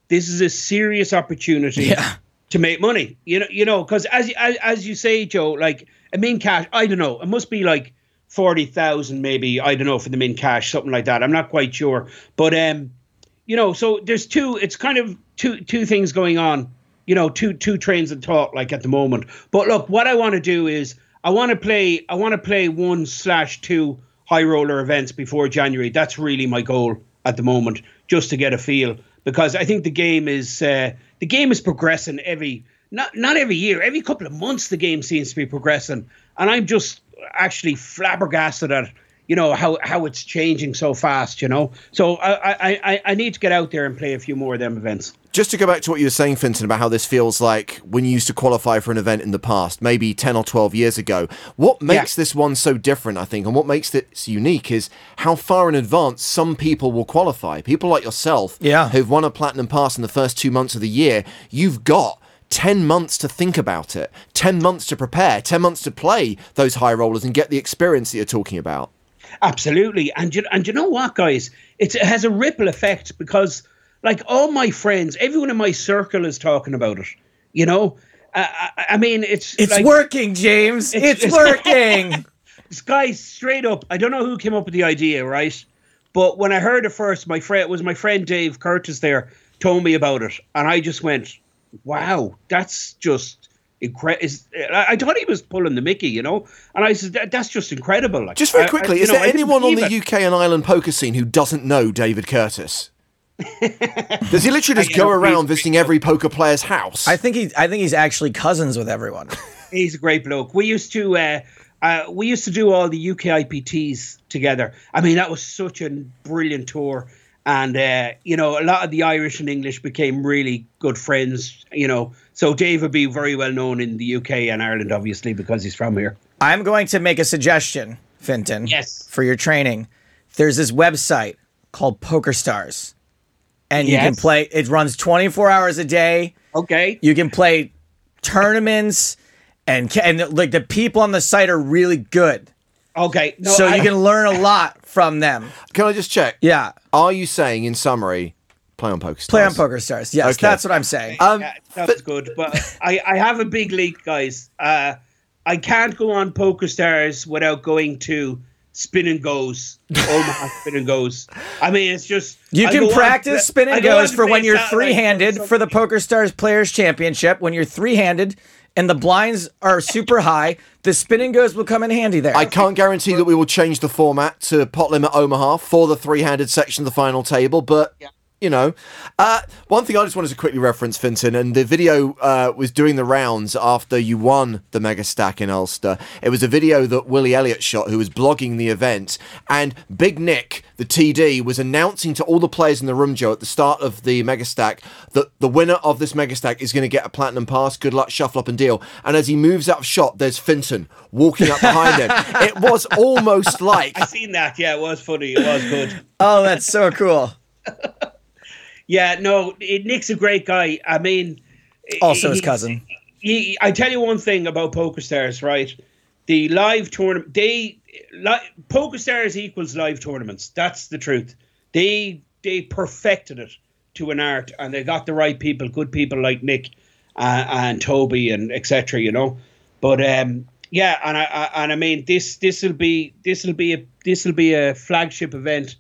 this is a serious opportunity
Yeah.
to make money. You know, you know, because as, as as you say, Joe, like a min cash, I don't know, it must be like forty thousand, maybe I don't know for the min cash, something like that. I'm not quite sure, but um, you know, so there's two. It's kind of two two things going on. You know, two two trains of thought like at the moment. But look, what I want to do is I want to play. I want to play one slash two high roller events before January. That's really my goal at the moment, just to get a feel because I think the game is uh, the game is progressing every not not every year, every couple of months the game seems to be progressing, and I'm just actually flabbergasted at you know how how it's changing so fast. You know, so I I I, I need to get out there and play a few more of them events.
Just to go back to what you were saying, Fintan, about how this feels like when you used to qualify for an event in the past, maybe 10 or 12 years ago. What makes this one so different, I think, and what makes this unique is how far in advance some people will qualify. People like yourself,
Yeah.
who've won a Platinum Pass in the first two months of the year, you've got 10 months to think about it, 10 months to prepare, 10 months to play those high rollers and get the experience that you're talking about.
Absolutely, and you, and you know what, guys? It's, it has a ripple effect because, like, all my friends, everyone in my circle is talking about it. You know, uh, I, I mean, it's
It's
like,
working, James.
It's-
It's,
it's-
working. *laughs*
This guy straight up. I don't know who came up with the idea, right? But when I heard it first, my friend was my friend Dave Curtis there told me about it, and I just went, "Wow, that's just incredible." I I thought he was pulling the Mickey, you know, and I said, that, "That's just incredible." Like,
Just very
I- I-
quickly, is
know,
there
I
anyone on the
it.
UK and Ireland poker scene who doesn't know David Curtis? *laughs* Does he literally just go
know,
around visiting every poker player's house?
I think he. I think he's actually cousins with everyone. *laughs*
He's a great bloke. We used to uh, uh, we used to do all the UK IPTs together. I mean, that was such a brilliant tour, and uh, you know, a lot of the Irish and English became really good friends. You know, so Dave would be very well known in the UK and Ireland, obviously, because he's from here.
I'm going to make a suggestion, Fintan.
Yes.
For your training, there's this website called PokerStars, and you can play. It runs 24 hours a day.
Okay.
You can play tournaments, and and like the people on the site are really good.
Okay. No,
so
I-
you can learn a lot from them.
Can I just check?
Yeah.
Are you saying, in summary, play on PokerStars?
Play on PokerStars. Yes,
Okay.
that's what I'm saying.
Um,
Yeah, that's good. But I, I have a big leak, guys. Uh, I can't go on PokerStars without going to Spin and Goes, Omaha *laughs* Spin and Goes. I mean, it's just
You
I
can
go on-
practice spin and goes
to
for when you're three handed
or
for the PokerStars Players Championship. When you're three handed and the blinds are super high, the spin and goes will come in handy there.
I can't guarantee that we will change the format to pot limit Omaha for the three-handed section of the final table, but you know, uh, one thing I just wanted to quickly reference, Fintan, and the video uh, was doing the rounds after you won the Mega Stack in Ulster. It was a video that Willie Elliott shot, who was blogging the event, and Big Nick, the TD, was announcing to all the players in the room, Joe, at the start of the Mega Stack, that the winner of this Mega Stack is going to get a platinum pass. Good luck, shuffle up and deal. And as he moves out of shot, there's Fintan walking up behind him. *laughs* It was almost like
I seen that. Yeah, it was funny. It was good.
oh, that's so cool. *laughs*
Yeah, no, it, Nick's a great guy. I mean,
Also his cousin.
he, I tell you one thing about PokerStars, right? The live tournament, they li- PokerStars equals live tournaments. That's the truth. They they perfected it to an art, and they got the right people, good people like Nick uh, and Toby and etc. You know, but um, yeah, and I, I and I mean this this will be this will be a this will be a flagship event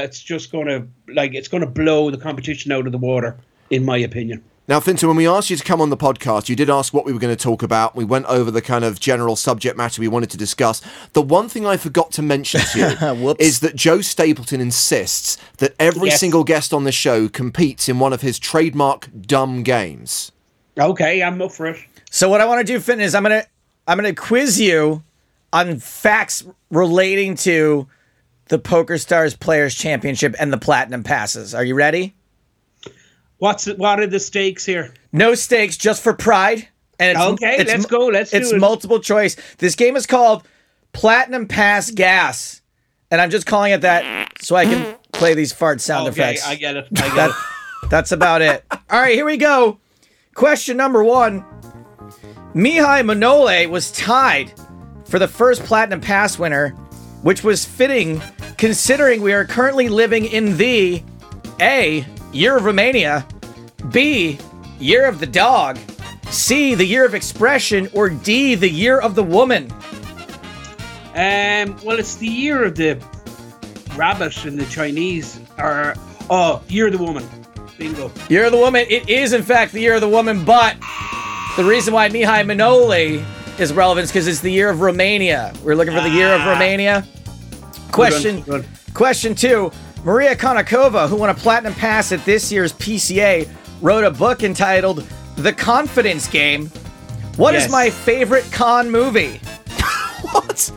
that's just gonna like it's gonna blow the competition out of the water, in my opinion.
Now, Fintan, when we asked you to come on the podcast, you did ask what we were going to talk about. We went over the kind of general subject matter we wanted to discuss. The one thing I forgot to mention to you *laughs* is that Joe Stapleton insists that every
Yes.
single guest on the show competes in one of his trademark dumb games.
Okay, I'm up for it.
So what I want to do, Finn, is I'm gonna I'm gonna quiz you on facts relating to the PokerStars Players Championship and the Platinum Passes. Are you ready?
What's what are the stakes here?
No stakes, just for pride. And it's,
Okay,
it's
let's go, let's do
it's
it.
multiple choice. This game is called Platinum Pass Gas, and I'm just calling it that so I can play these fart sound
Okay,
effects.
I get it. I get
That,
it.
that's about it. All right, here we go. Question number one. Mihai Manole was tied for the first Platinum Pass winner, which was fitting considering we are currently living in the A, Year of Romania, B, Year of the Dog, C, the Year of Expression, or D, the Year of the Woman.
Um, well, it's the year of the rabbit in the Chinese, or oh, year of the woman. Bingo.
Year of the Woman. It is, in fact, the Year of the Woman, but the reason why Mihai Manole is relevant is because it's the Year of Romania. We're looking for the Year of Romania. Question,
Ah. Good one,
question two. Maria Konnikova, who won a platinum pass at this year's PCA, wrote a book entitled The Confidence Game. What is
Yes.
my favorite con movie? *laughs*
What?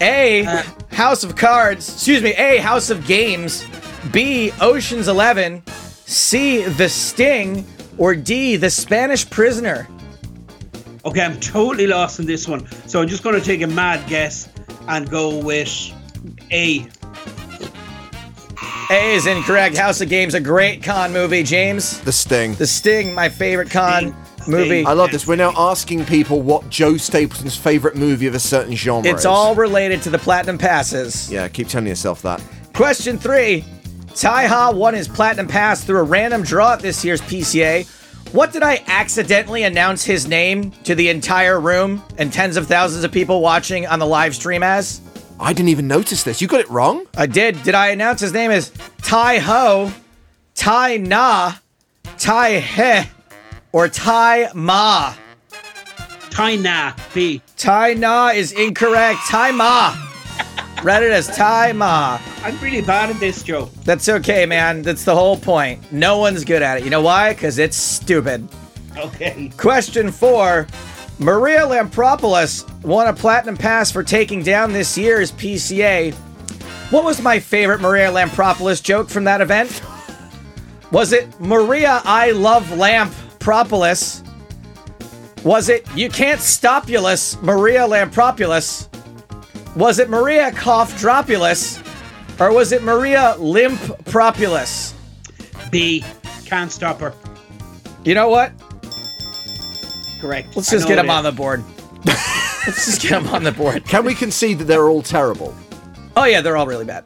A.
Uh.
House of Cards. Excuse me. A. House of Games. B. Ocean's Eleven. C. The Sting. Or D. The Spanish Prisoner.
Okay, I'm totally lost in this one, so I'm just going to take a mad guess and go with A.
A is incorrect. House of Games, a great con movie. James.
The Sting.
The Sting, my favorite con
Sting.
movie.
I love this. We're now asking people what Joe Stapleton's favorite movie of a certain genre
It's
is.
all related to the Platinum Passes.
Yeah, keep telling yourself that.
Question three. Tai Ha won his Platinum Pass through a random draw at this year's PCA. What did I accidentally announce his name to the entire room and tens of thousands of people watching on the live stream as?
I didn't even notice this. You got it wrong?
I did. Did I announce his name as Tai Ho, Tai Na, Tai He, or Tai Ma?
Tai Na. B.
Tai Na is incorrect. Tai Ma. Read it as Tai Ma.
I'm really bad at this, Joe.
That's okay, man. That's the whole point. No one's good at it. You know why? Because it's stupid.
Okay.
Question four Maria Lampropulos won a platinum pass for taking down this year's PCA. What was my favorite Maria Lampropulos joke from that event? Was it Maria I love Lampropulos? Was it You Can't Stopulous Maria Lampropulos? Was it Maria Cough Dropulous? Or was it Maria Limp Propulus?
B. Can't stop her.
You know what?
Correct.
Let's just get
it
him on the board. Let's just get him on the board.
Can we concede that they're all terrible?
Oh yeah, they're all really bad.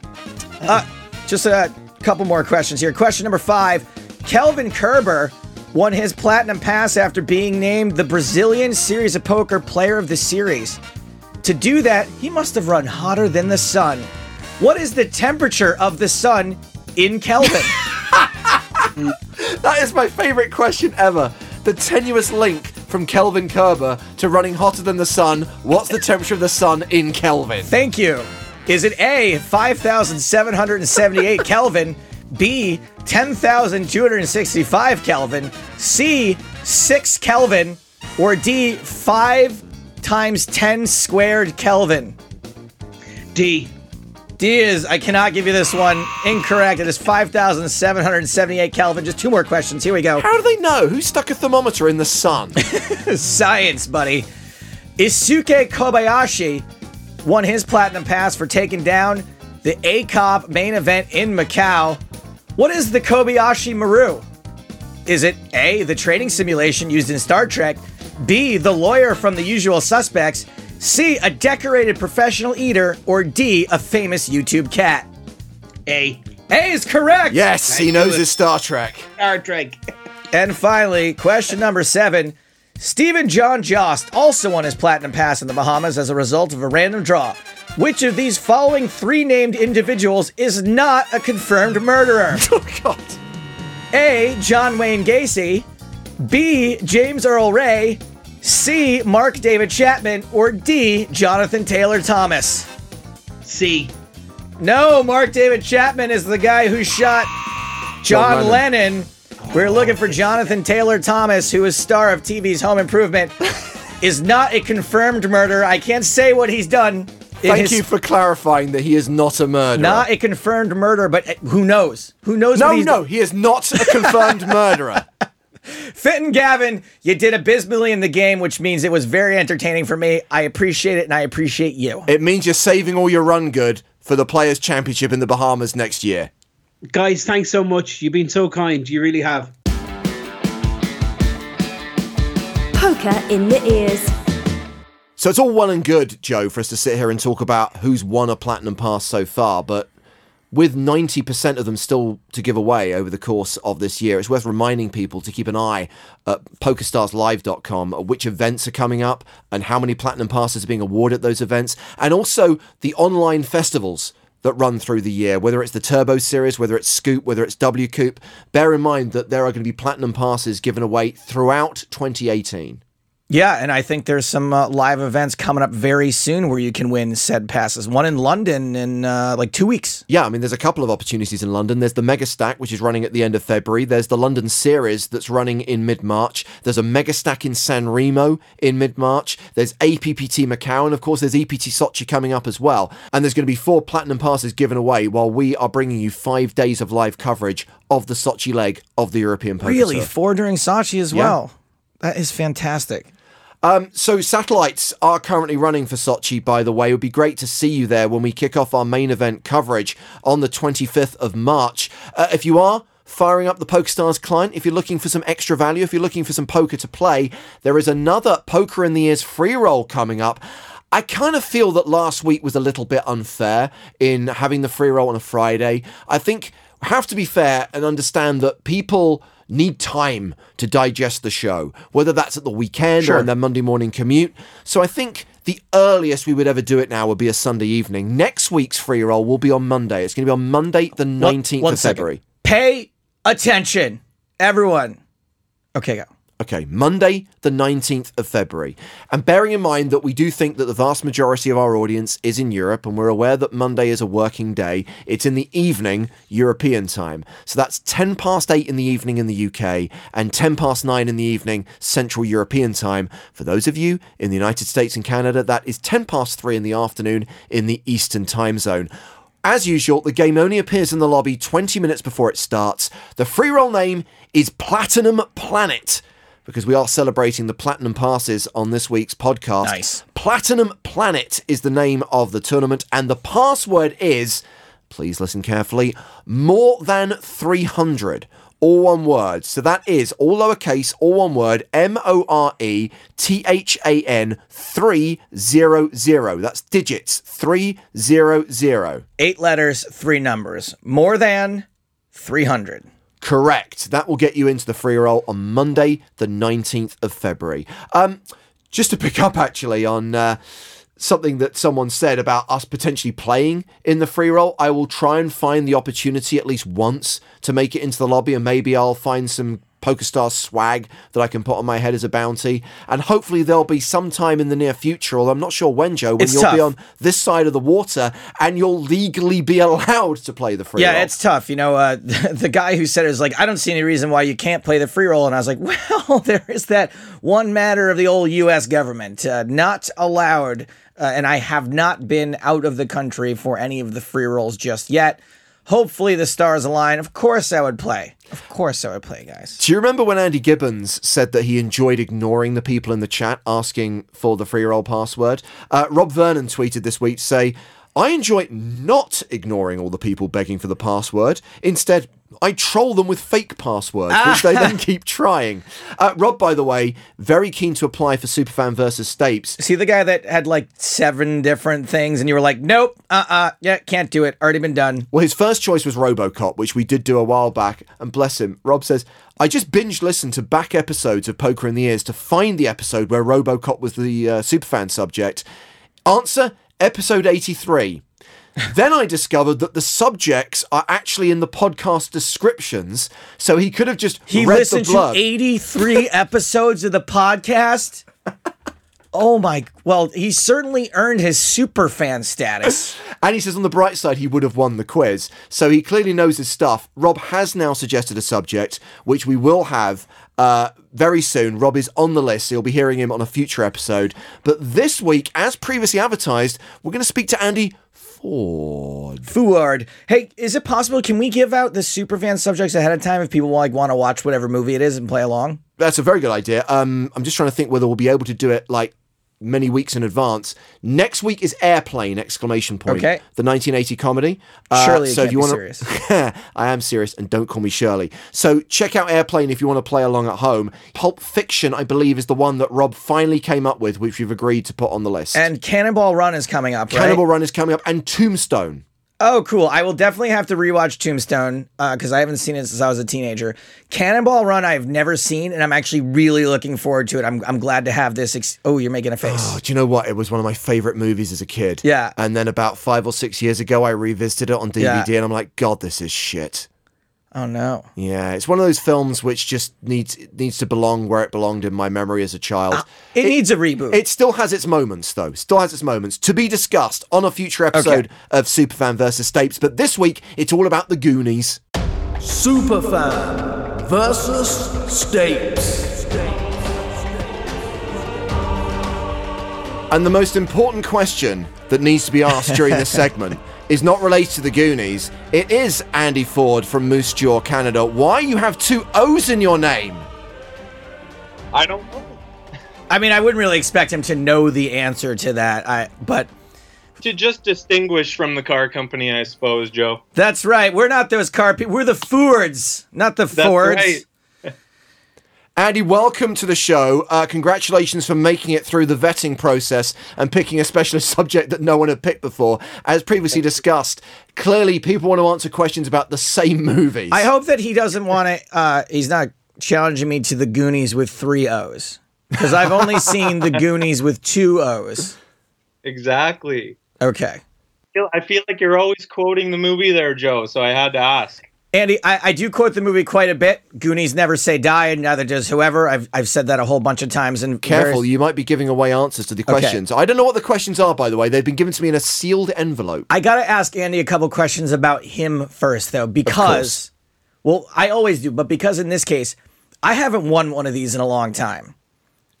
Uh, just a couple more questions here. Question number five: Kelvin Kerber won his platinum pass after being named the Brazilian Series of Poker Player of the Series. To do that, he must have run hotter than the sun. What is the temperature of the sun in Kelvin? *laughs*
That is my favorite question ever. The tenuous link from Kelvin Kerber to running hotter than the sun. What's the temperature of the sun in Kelvin?
Thank you. Is it A, 5,778 Kelvin, B, 10,265 Kelvin, C, 6 Kelvin, or D, 5 times 10 squared Kelvin?
D.
D is, I cannot give you this one. Incorrect. It is 5,778 Kelvin. Just two more questions. Here we go.
How do they know? Who stuck a thermometer in the sun? *laughs*
Science, buddy. Isuke Kobayashi won his platinum pass for taking down the ACOP main event in Macau. What is the Kobayashi Maru? Is it A, the trading simulation used in Star Trek, B, the lawyer from the usual suspects, C, a decorated professional eater, or D, a famous YouTube cat?
A.
A is correct.
yes, he knows
it.
his Star Trek.
Star Trek.
And finally, question number seven. Stephen John Jost also won his platinum pass in the Bahamas as a result of a random draw. Which of these following three named individuals is not a confirmed murderer? *laughs*
Oh, God.
A. John Wayne Gacy. B. James Earl Ray. C. Mark David Chapman. Or D. Jonathan Taylor Thomas.
C.
No, Mark David Chapman is the guy who shot John
John
Lennon. We're looking for Jonathan Taylor Thomas, who is star of TV's Home Improvement. *laughs* is not a confirmed murderer. I can't say what he's done.
Thank
his-
you for clarifying that he is not a murderer.
Not a confirmed murder, but uh, who knows? Who knows?
no,
what he's
no, he is not a confirmed *laughs* murderer.
Fintan Gavin, you did abysmally in the game, which means it was very entertaining for me. I appreciate it, and I appreciate you.
It means you're saving all your run good for the Players' Championship in the Bahamas next year.
Guys, thanks so much. You've been so kind. You really have.
Poker in the ears.
So it's all well and good, Joe, for us to sit here and talk about who's won a Platinum Pass so far, but with 90% of them still to give away over the course of this year, it's worth reminding people to keep an eye at PokerStarsLive.com which events are coming up and how many Platinum Passes are being awarded at those events, and also the online festivals that run through the year, whether it's the Turbo Series, whether it's SCOOP, whether it's WCOOP. Bear in mind that there are going to be Platinum Passes given away throughout 2018.
Yeah, and I think there's some uh, live events coming up very soon where you can win said passes. One in London in uh, like two weeks.
Yeah, I mean, there's a couple of opportunities in London. There's the Mega Stack, which is running at the end of February. There's the London Series that's running in mid March. There's a Mega Stack in San Remo in mid March. There's APPT Macau, and of course, there's EPT Sochi coming up as well. And there's going to be four platinum passes given away while we are bringing you five days of live coverage of the Sochi leg of the European Poker
Really,
Tour.
four during Sochi as
Yeah.
well. That is fantastic.
So satellites are currently running for Sochi, by the way. It would be great to see you there when we kick off our main event coverage on the 25th of March. Uh, if you are firing up the PokerStars client, if you're looking for some extra value, if you're looking for some poker to play, there is another Poker in the Ears free roll coming up. I kind of feel that last week was a little bit unfair in having the free roll on a Friday. I think have to be fair and understand that people need time to digest the show, whether that's at the weekend or on their Monday morning commute. So I think the earliest we would ever do it now would be a Sunday evening. Next week's free roll will be on Monday. It's going to be on Monday, the 19th
One
of
second.
February.
Pay attention, everyone. Okay, go.
Okay, Monday, the 19th of February. And bearing in mind that we do think that the vast majority of our audience is in Europe, and we're aware that Monday is a working day, it's in the evening European time. So that's 10 past 8 in the evening in the UK and 10 past 9 in the evening Central European time. For those of you in the United States and Canada, that is 10 past 3 in the afternoon in the Eastern time zone. As usual, the game only appears in the lobby 20 minutes before it starts. The free roll name is Platinum Planet because we are celebrating the platinum passes on this week's podcast.
Nice.
Platinum Planet is the name of the tournament, and the password is, please listen carefully, more than 300. All one word. So that is all lowercase, all one word, M O R E T H A N 300. That's digits 300.
Eight letters, three numbers. More than 300.
Correct. That will get you into the free roll on Monday, the 19th of February. Um, just to pick up actually on uh, something that someone said about us potentially playing in the free roll, I will try and find the opportunity at least once to make it into the lobby, and maybe I'll find some PokerStars swag that I can put on my head as a bounty. And hopefully there'll be some time in the near future, although I'm not sure when, Joe, when
It's
you'll be on this side of the water and you'll legally be allowed to play the free
Yeah,
roll.
it's tough. You know, uh, *laughs* the guy who said it was like, I don't see any reason why you can't play the free roll. And I was like, *laughs* well, *laughs* there is that one matter of the old U.S. government. Uh, not allowed. Uh, and I have not been out of the country for any of the free rolls just yet. Hopefully the stars align. Of course I would play. Of course I would play, guys.
Do you remember when Andy Gibbons said that he enjoyed ignoring the people in the chat asking for the free roll password? Uh, Rob Vernon tweeted this week to say, I enjoy not ignoring all the people begging for the password. Instead, I troll them with fake passwords, which they then keep trying. Uh, Rob, by the way, very keen to apply for Superfan versus Stapes.
See the guy that had like seven different things and you were like, nope, uh uh yeah, can't do it. Already been done.
Well, his first choice was Robocop, which we did do a while back, and bless him, Rob says, I just binge listened to back episodes of Poker in the Ears to find the episode where Robocop was the uh, superfan subject. Answer episode 83. *laughs* then I discovered that the subjects are actually in the podcast descriptions, so he could have just
He
read
listened to 83 *laughs* episodes of the podcast. Oh my! Well, he certainly earned his super fan status. *coughs*
And he says on the bright side, he would have won the quiz. So he clearly knows his stuff. Rob has now suggested a subject, which we will have uh, very soon. Rob is on the list, so you'll be hearing him on a future episode. But this week, as previously advertised, we're going to speak to Andy Foord.
Foord. Hey, is it possible? Can we give out the super fan subjects ahead of time if people like want to watch whatever movie it is and play along?
That's a very good idea. Um, I'm just trying to think whether we'll be able to do it like many weeks in advance. Next week is Airplane! Exclamation point.
Okay.
The 1980 comedy. Uh,
you
so if you wanna-
serious. *laughs*
I am serious, and don't call me Shirley. So check out Airplane if you want to play along at home. Pulp Fiction, I believe, is the one that Rob finally came up with, which we've agreed to put on the list.
And Cannonball Run is coming up, right?
Run is coming up, and Tombstone.
Oh, cool. I will definitely have to rewatch Tombstone uh, because I haven't seen it since I was a teenager. Cannonball Run, I've never seen, and I'm actually really looking forward to it. I'm, I'm glad to have this. Ex- oh, you're making a face.
Oh, do you know what? It was one of my favorite movies as a kid.
Yeah.
And then about five or six years ago, I revisited it on DVD,
Yeah.
and I'm like, God, this is shit.
Oh, no.
Yeah, it's one of those films which just needs needs to belong where it belonged in my memory as a child.
Ah, It, needs a reboot.
It still has its moments, though. Still has its moments to be discussed on a future episode of Superfan versus Stapes. But this week, it's all about the Goonies.
Superfan versus Stapes.
And the most important question that needs to be asked during this *laughs* segment is not related to the Goonies. It is Andy Foord from Moose Jaw, Canada. Why you have two O's in your name?
I don't know.
I mean, I wouldn't really expect him to know the answer to that. I, but
To just distinguish from the car company, I suppose, Joe.
that's right. We're not those car people. We're the Foords, not the
That's
Fords.
right.
Andy, welcome to the show. Uh, congratulations for making it through the vetting process and picking a specialist *laughs* subject that no one had picked before. As previously discussed, clearly people want to answer questions about the same *laughs* movies.
I hope that he doesn't want to. Uh, he's not challenging me to the Goonies with three O's because I've only *laughs* seen the Goonies with two O's.
Exactly.
Okay.
I feel like you're always quoting the movie there, Joe. So I had to ask.
Andy, I, I do quote the movie quite a bit. Goonies never say die, and neither does whoever. I've, I've said that a whole bunch of times. And
Careful, you might be giving away answers to the questions. I don't know what the questions are, by the way. They've been given to me in a sealed envelope.
I got to ask Andy a couple questions about him first, though, because, well, I always do, but because in this case, I haven't won one of these in a long time,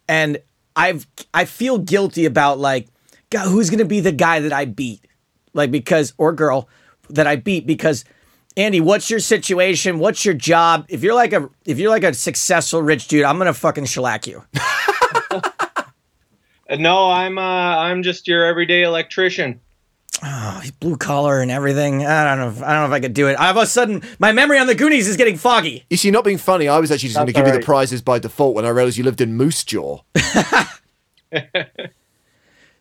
and I've I feel guilty about like, God, who's gonna be the guy that I beat, like because or girl that I beat because. Andy, what's your situation? What's your job? If you're like a if you're like a successful rich dude, I'm gonna fucking shellac you. *laughs*
No, I'm uh, I'm just your everyday electrician.
Oh, he's blue collar and everything. I don't know. If, I don't know if I could do it. All of a sudden, my memory on the Goonies is getting foggy.
You see, not being funny, I was actually just going to
That's
give you the prizes by default when I realized you lived in Moose Jaw. *laughs* *laughs*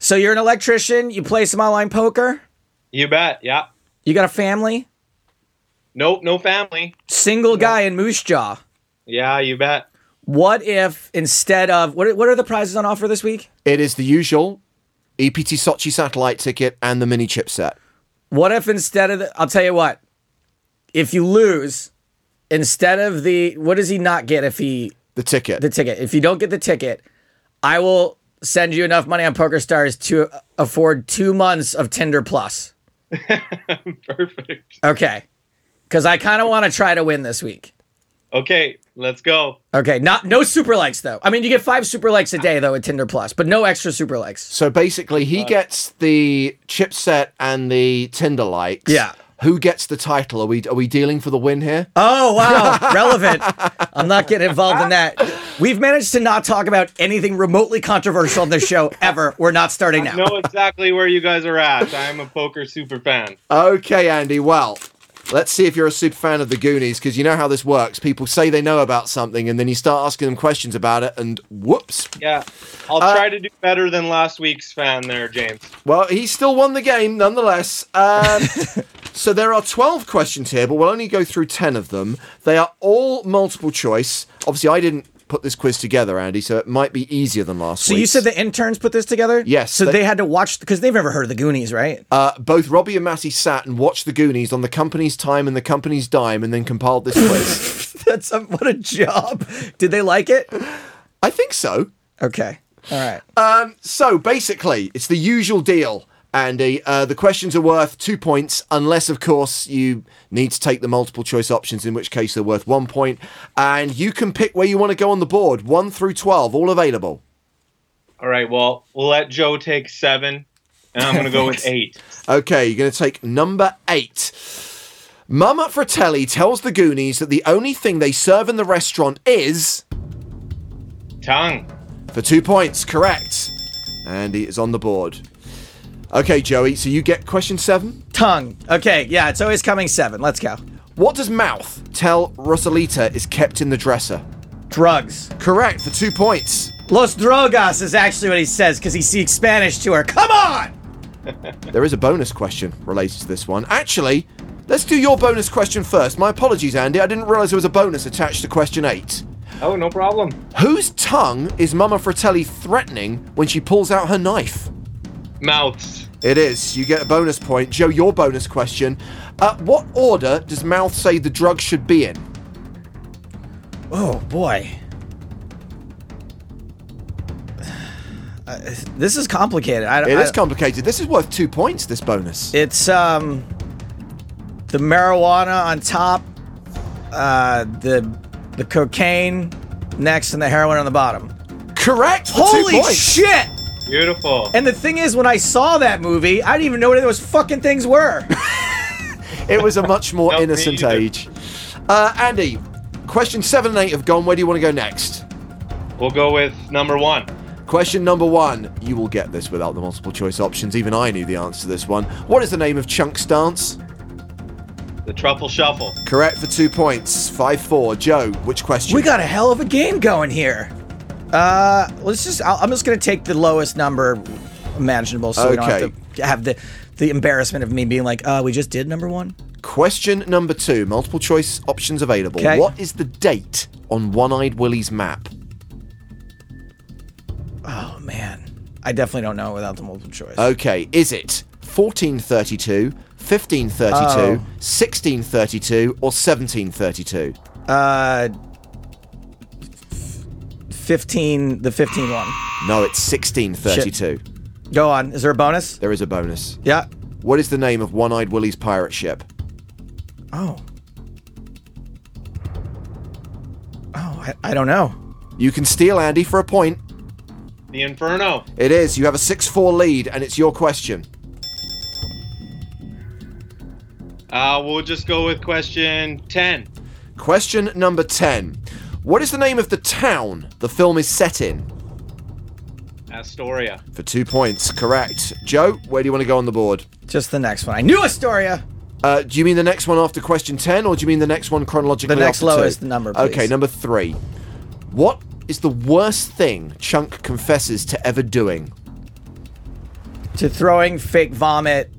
So you're an electrician. You play some online poker.
You bet. Yeah.
You got a family.
Nope. No family.
Single guy in Moose Jaw.
Yeah. You bet.
What if instead of what? What are the prizes on offer this week?
It is the usual EPT Sochi satellite ticket and the mini chipset.
What if instead of the? I'll tell you what. If you lose, instead of the, what does he not get if he
The ticket.
the ticket? If you don't get the ticket, I will send you enough money on PokerStars to afford two months of Tinder Plus. *laughs*
Perfect.
Okay. Because I kind of want to try to win this week.
Okay. Let's go.
Okay, not no super likes though. I mean, you get five super likes a day though at Tinder Plus, but no extra super likes.
so basically, he gets the chipset and the Tinder likes.
Yeah.
Who gets the title? Are we are we dealing for the win here?
Oh wow, relevant. I'm not getting involved in that. We've managed to not talk about anything remotely controversial on this show ever. We're not starting now.
I know exactly where you guys are at. I'm a poker super fan.
Okay, Andy. Well, let's see if you're a super fan of the Goonies because you know how this works. People say they know about something, and then you start asking them questions about it, and whoops.
Yeah. I'll
Uh,
try to do better than last week's fan there, James.
Well, he still won the game nonetheless. Um, *laughs* so there are 12 questions here, but we'll only go through 10 of them. They are all multiple choice. Obviously, I didn't put this quiz together, Andy, so it might be easier than last week.
So
week.
you said the interns put this together?
Yes,
So
they-
they, had to watch because they've never heard of the Goonies, right?
uh, both Robbie and Matty sat and watched the Goonies on the company's time and the company's dime and then compiled this quiz. *laughs*
That's a, what a job. Did they like it?
I think so.
Okay. All right.
Um, so basically, it's the usual deal, Andy. Uh, the questions are worth two points, unless, of course, you need to take the multiple choice options, in which case they're worth one point. And you can pick where you want to go on the board, one through 12, all available.
All right. Well, we'll let Joe take seven, and I'm going to go with *laughs* eight.
Okay, you're going to take number eight. Mama Fratelli tells the Goonies that the only thing they serve in the restaurant is.
Tongue.
For two points, correct. Andy is on the board. Okay, Joey, so you get question seven.
Tongue. Okay, yeah, it's always coming seven. Let's go.
What does Mouth tell Rosalita is kept in the dresser?
Drugs.
Correct, for two points.
Los drogas is actually what he says because he speaks Spanish to her. Come on! *laughs*
There is a bonus question related to this one. Actually, let's do your bonus question first. My apologies, Andy. I didn't realize there was a bonus attached to question eight.
Oh, no problem.
Whose tongue is Mama Fratelli threatening when she pulls out her knife?
Mouths.
It is. You get a bonus point. Joe, your bonus question. Uh, what order does Mouth say the drug should be in?
Oh boy. Uh, this is complicated. I,
It
I,
is complicated. This is worth two points, this bonus.
It's um the marijuana on top, uh the the cocaine next, and the heroin on the bottom.
Correct for two
Holy shit!
Beautiful.
And the thing is, when I saw that movie, I didn't even know what those fucking things were. *laughs*
It was a much more
No,
innocent age. Uh, Andy, question seven and eight have gone. Where do you want to go next?
We'll go with number one.
Question number one. You will get this without the multiple choice options. Even I knew the answer to this one. What is the name of Chunk's dance?
The Truffle Shuffle.
Correct for two points. Five four. Joe, which question?
we got a hell of a game going here. Uh, let's just. I'll, I'm just gonna take the lowest number imaginable, so we don't
Okay.
have to have the the embarrassment of me being like, uh, we just did number one.
Question number two. Multiple choice options available.
Okay.
What is the date on One Eyed Willie's map?
Oh man, I definitely don't know without the multiple choice.
Okay, is it 1432, 1532,
Oh.
1632, or 1732?
Uh, fifteen. The fifteen one.
No, it's 1632.
Go on. Is there a bonus?
There is a bonus.
Yeah.
What is the name of One Eyed Willie's pirate ship?
Oh. Oh, I, I don't know.
You can steal Andy for a point.
The Inferno.
It is. You have a 6 4 lead, and it's your question.
Uh, we'll just go with question 10.
Question number 10. What is the name of the town the film is set in?
Astoria.
For two points, correct. Joe, where do you want to go on the board?
Just the next one. I knew Astoria.
Uh, do you mean the next one after question 10, or do you mean the next one chronologically?
The next
after two?
lowest number, please.
Okay, number three. What is the worst thing Chunk confesses to ever doing?
To throwing fake vomit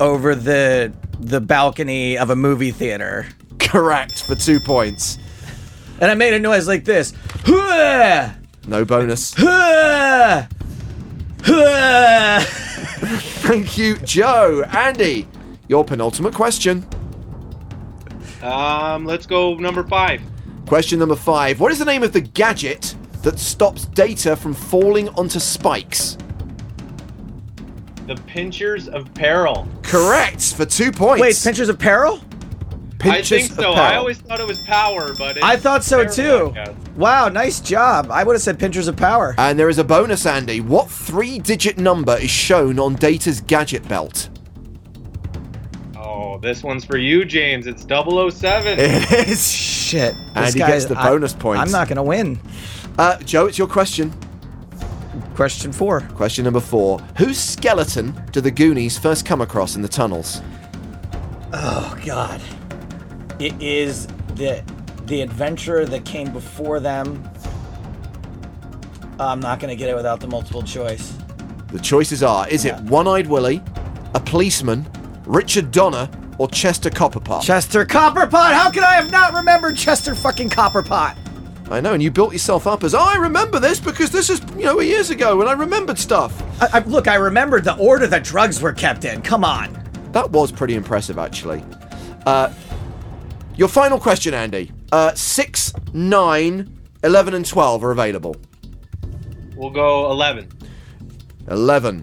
over the the balcony of a movie theater.
Correct, for two points.
And I made a noise like this.
No bonus.
Hooah! Hooah! *laughs*
Thank you, Joe. Andy, your penultimate question.
Um, let's go number five.
Question number five. What is the name of the gadget that stops Data from falling onto spikes?
The Pinchers of Peril.
Correct, for two points.
Wait, Pinchers of Peril?
I
Pinches
think
of
so. I always thought it was Power, but it's
I thought so too.
I.
Wow, nice job. I would have said Pinchers of Power.
And there is a bonus, Andy. What three digit number is shown on Data's gadget belt?
Oh, this one's for you, James. It's 007.
It *laughs* is.
Shit.
And
This
he
guy-
gets the
I-
bonus points.
I'm not going to win.
Uh, Joe, it's your question.
Question four.
Question number four. Whose skeleton do the Goonies first come across in the tunnels?
Oh God! It is the the adventurer that came before them. I'm not gonna get it without the multiple choice.
The choices are is it One Eyed Willie, a policeman, Richard Donner, or Chester Copperpot?
Chester Copperpot. How could I have not remembered Chester fucking Copperpot?
I know, and you built yourself up as I remember this because this is, you know, years ago when I remembered stuff.
I, I, look, I remembered the order that drugs were kept in. Come on.
That was pretty impressive, actually. Uh, your final question, Andy. Uh, 6, 9, 11, and 12 are available.
We'll go 11.
11.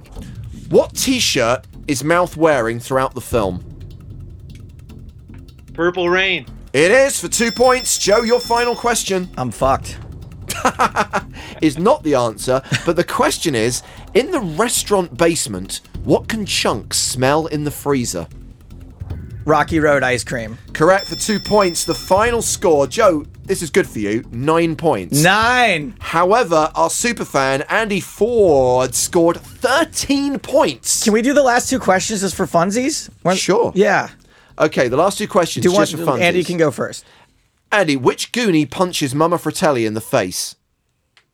What t shirt is Mouth wearing throughout the film?
Purple Rain.
It is for two points. Joe, your final question
I'm fucked. *laughs*
is not the answer, but the question is in the restaurant basement, what can chunks smell in the freezer?
Rocky Road ice cream.
Correct for two points. The final score, Joe, this is good for you, nine points.
Nine.
However, our superfan Andy Foord scored 13 points.
Can we do the last two questions just for funsies? One-
Sure.
Yeah.
Okay, the last two questions
Do you want
just for fun.
Andy can go first.
Andy, which Goonie punches Mama Fratelli in the face?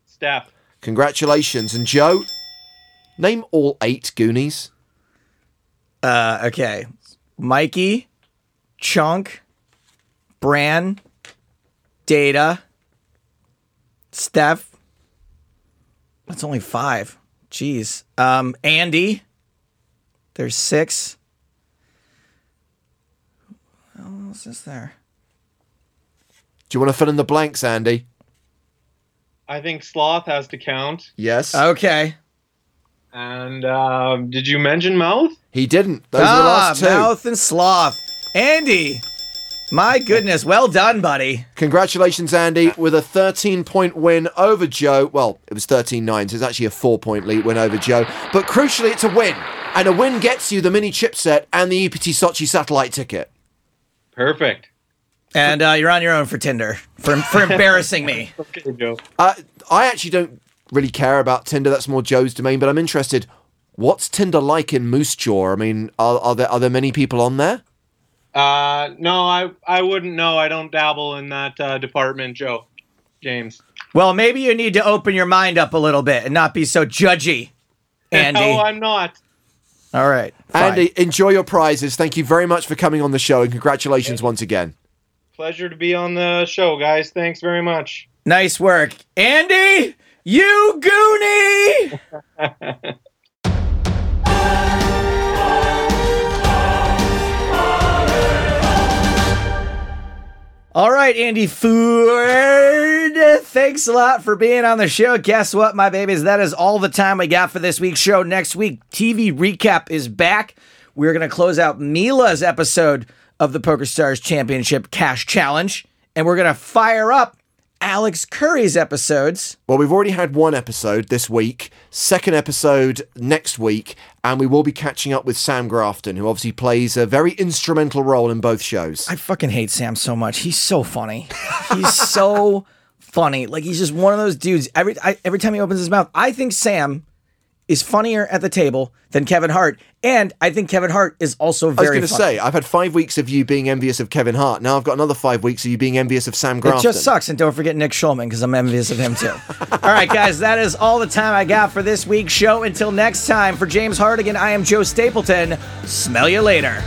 Steph.
Congratulations. And Joe, name all eight Goonies.
Uh, okay. Mikey, Chunk, Bran, Data, Steph. That's only five. Jeez. Um, Andy. There's six. What else is there?
Do you want to fill in the blanks, Andy?
I think Sloth has to count.
Yes.
Okay.
And um, did you mention Mouth?
He didn't. Those are the
ah,
last two.
mouth and sloth. Andy. My goodness. Well done, buddy.
Congratulations, Andy, with a 13 point win over Joe. Well, it was 13 9, so it's actually a four point lead win over Joe. But crucially, it's a win. And a win gets you the mini chipset and the EPT Sochi satellite ticket.
Perfect.
And uh, you're on your own for Tinder for, for *laughs* embarrassing me.
Okay, Joe.
Uh, I actually don't really care about Tinder. That's more Joe's domain. But I'm interested. What's Tinder like in Moose Jaw? I mean, are, are there are there many people on there?
Uh, no, I I wouldn't know. I don't dabble in that uh, department, Joe. James.
Well, maybe you need to open your mind up a little bit and not be so judgy, *laughs* Andy.
No, I'm not.
All right. fine.
Andy, enjoy your prizes. Thank you very much for coming on the show, and congratulations once again.
Pleasure to be on the show, guys. Thanks very much.
Nice work. Andy, you goonie! *laughs* All right, Andy Foord. Thanks a lot for being on the show. Guess what, my babies? That is all the time we got for this week's show. Next week, TV recap is back. We're going to close out Mila's episode of the PokerStars Championship Cash Challenge, and we're going to fire up Alex Curry's episodes.
Well, we've already had one episode this week, second episode next week, and we will be catching up with Sam Grafton, who obviously plays a very instrumental role in both shows.
I fucking hate Sam so much. He's so funny. He's so *laughs* funny. Like he's just one of those dudes. Every I, every time he opens his mouth, I think Sam is funnier at the table than Kevin Hart, and I think Kevin Hart is also very.
I was going to say, I've had five weeks of you being envious of Kevin Hart. Now I've got another five weeks of you being envious of Sam
It just sucks, and don't forget Nick Schulman because I'm envious of him too. all right, guys, that is all the time I got for this week's show. Until next time, for James Hartigan, I am Joe Stapleton. Smell you later.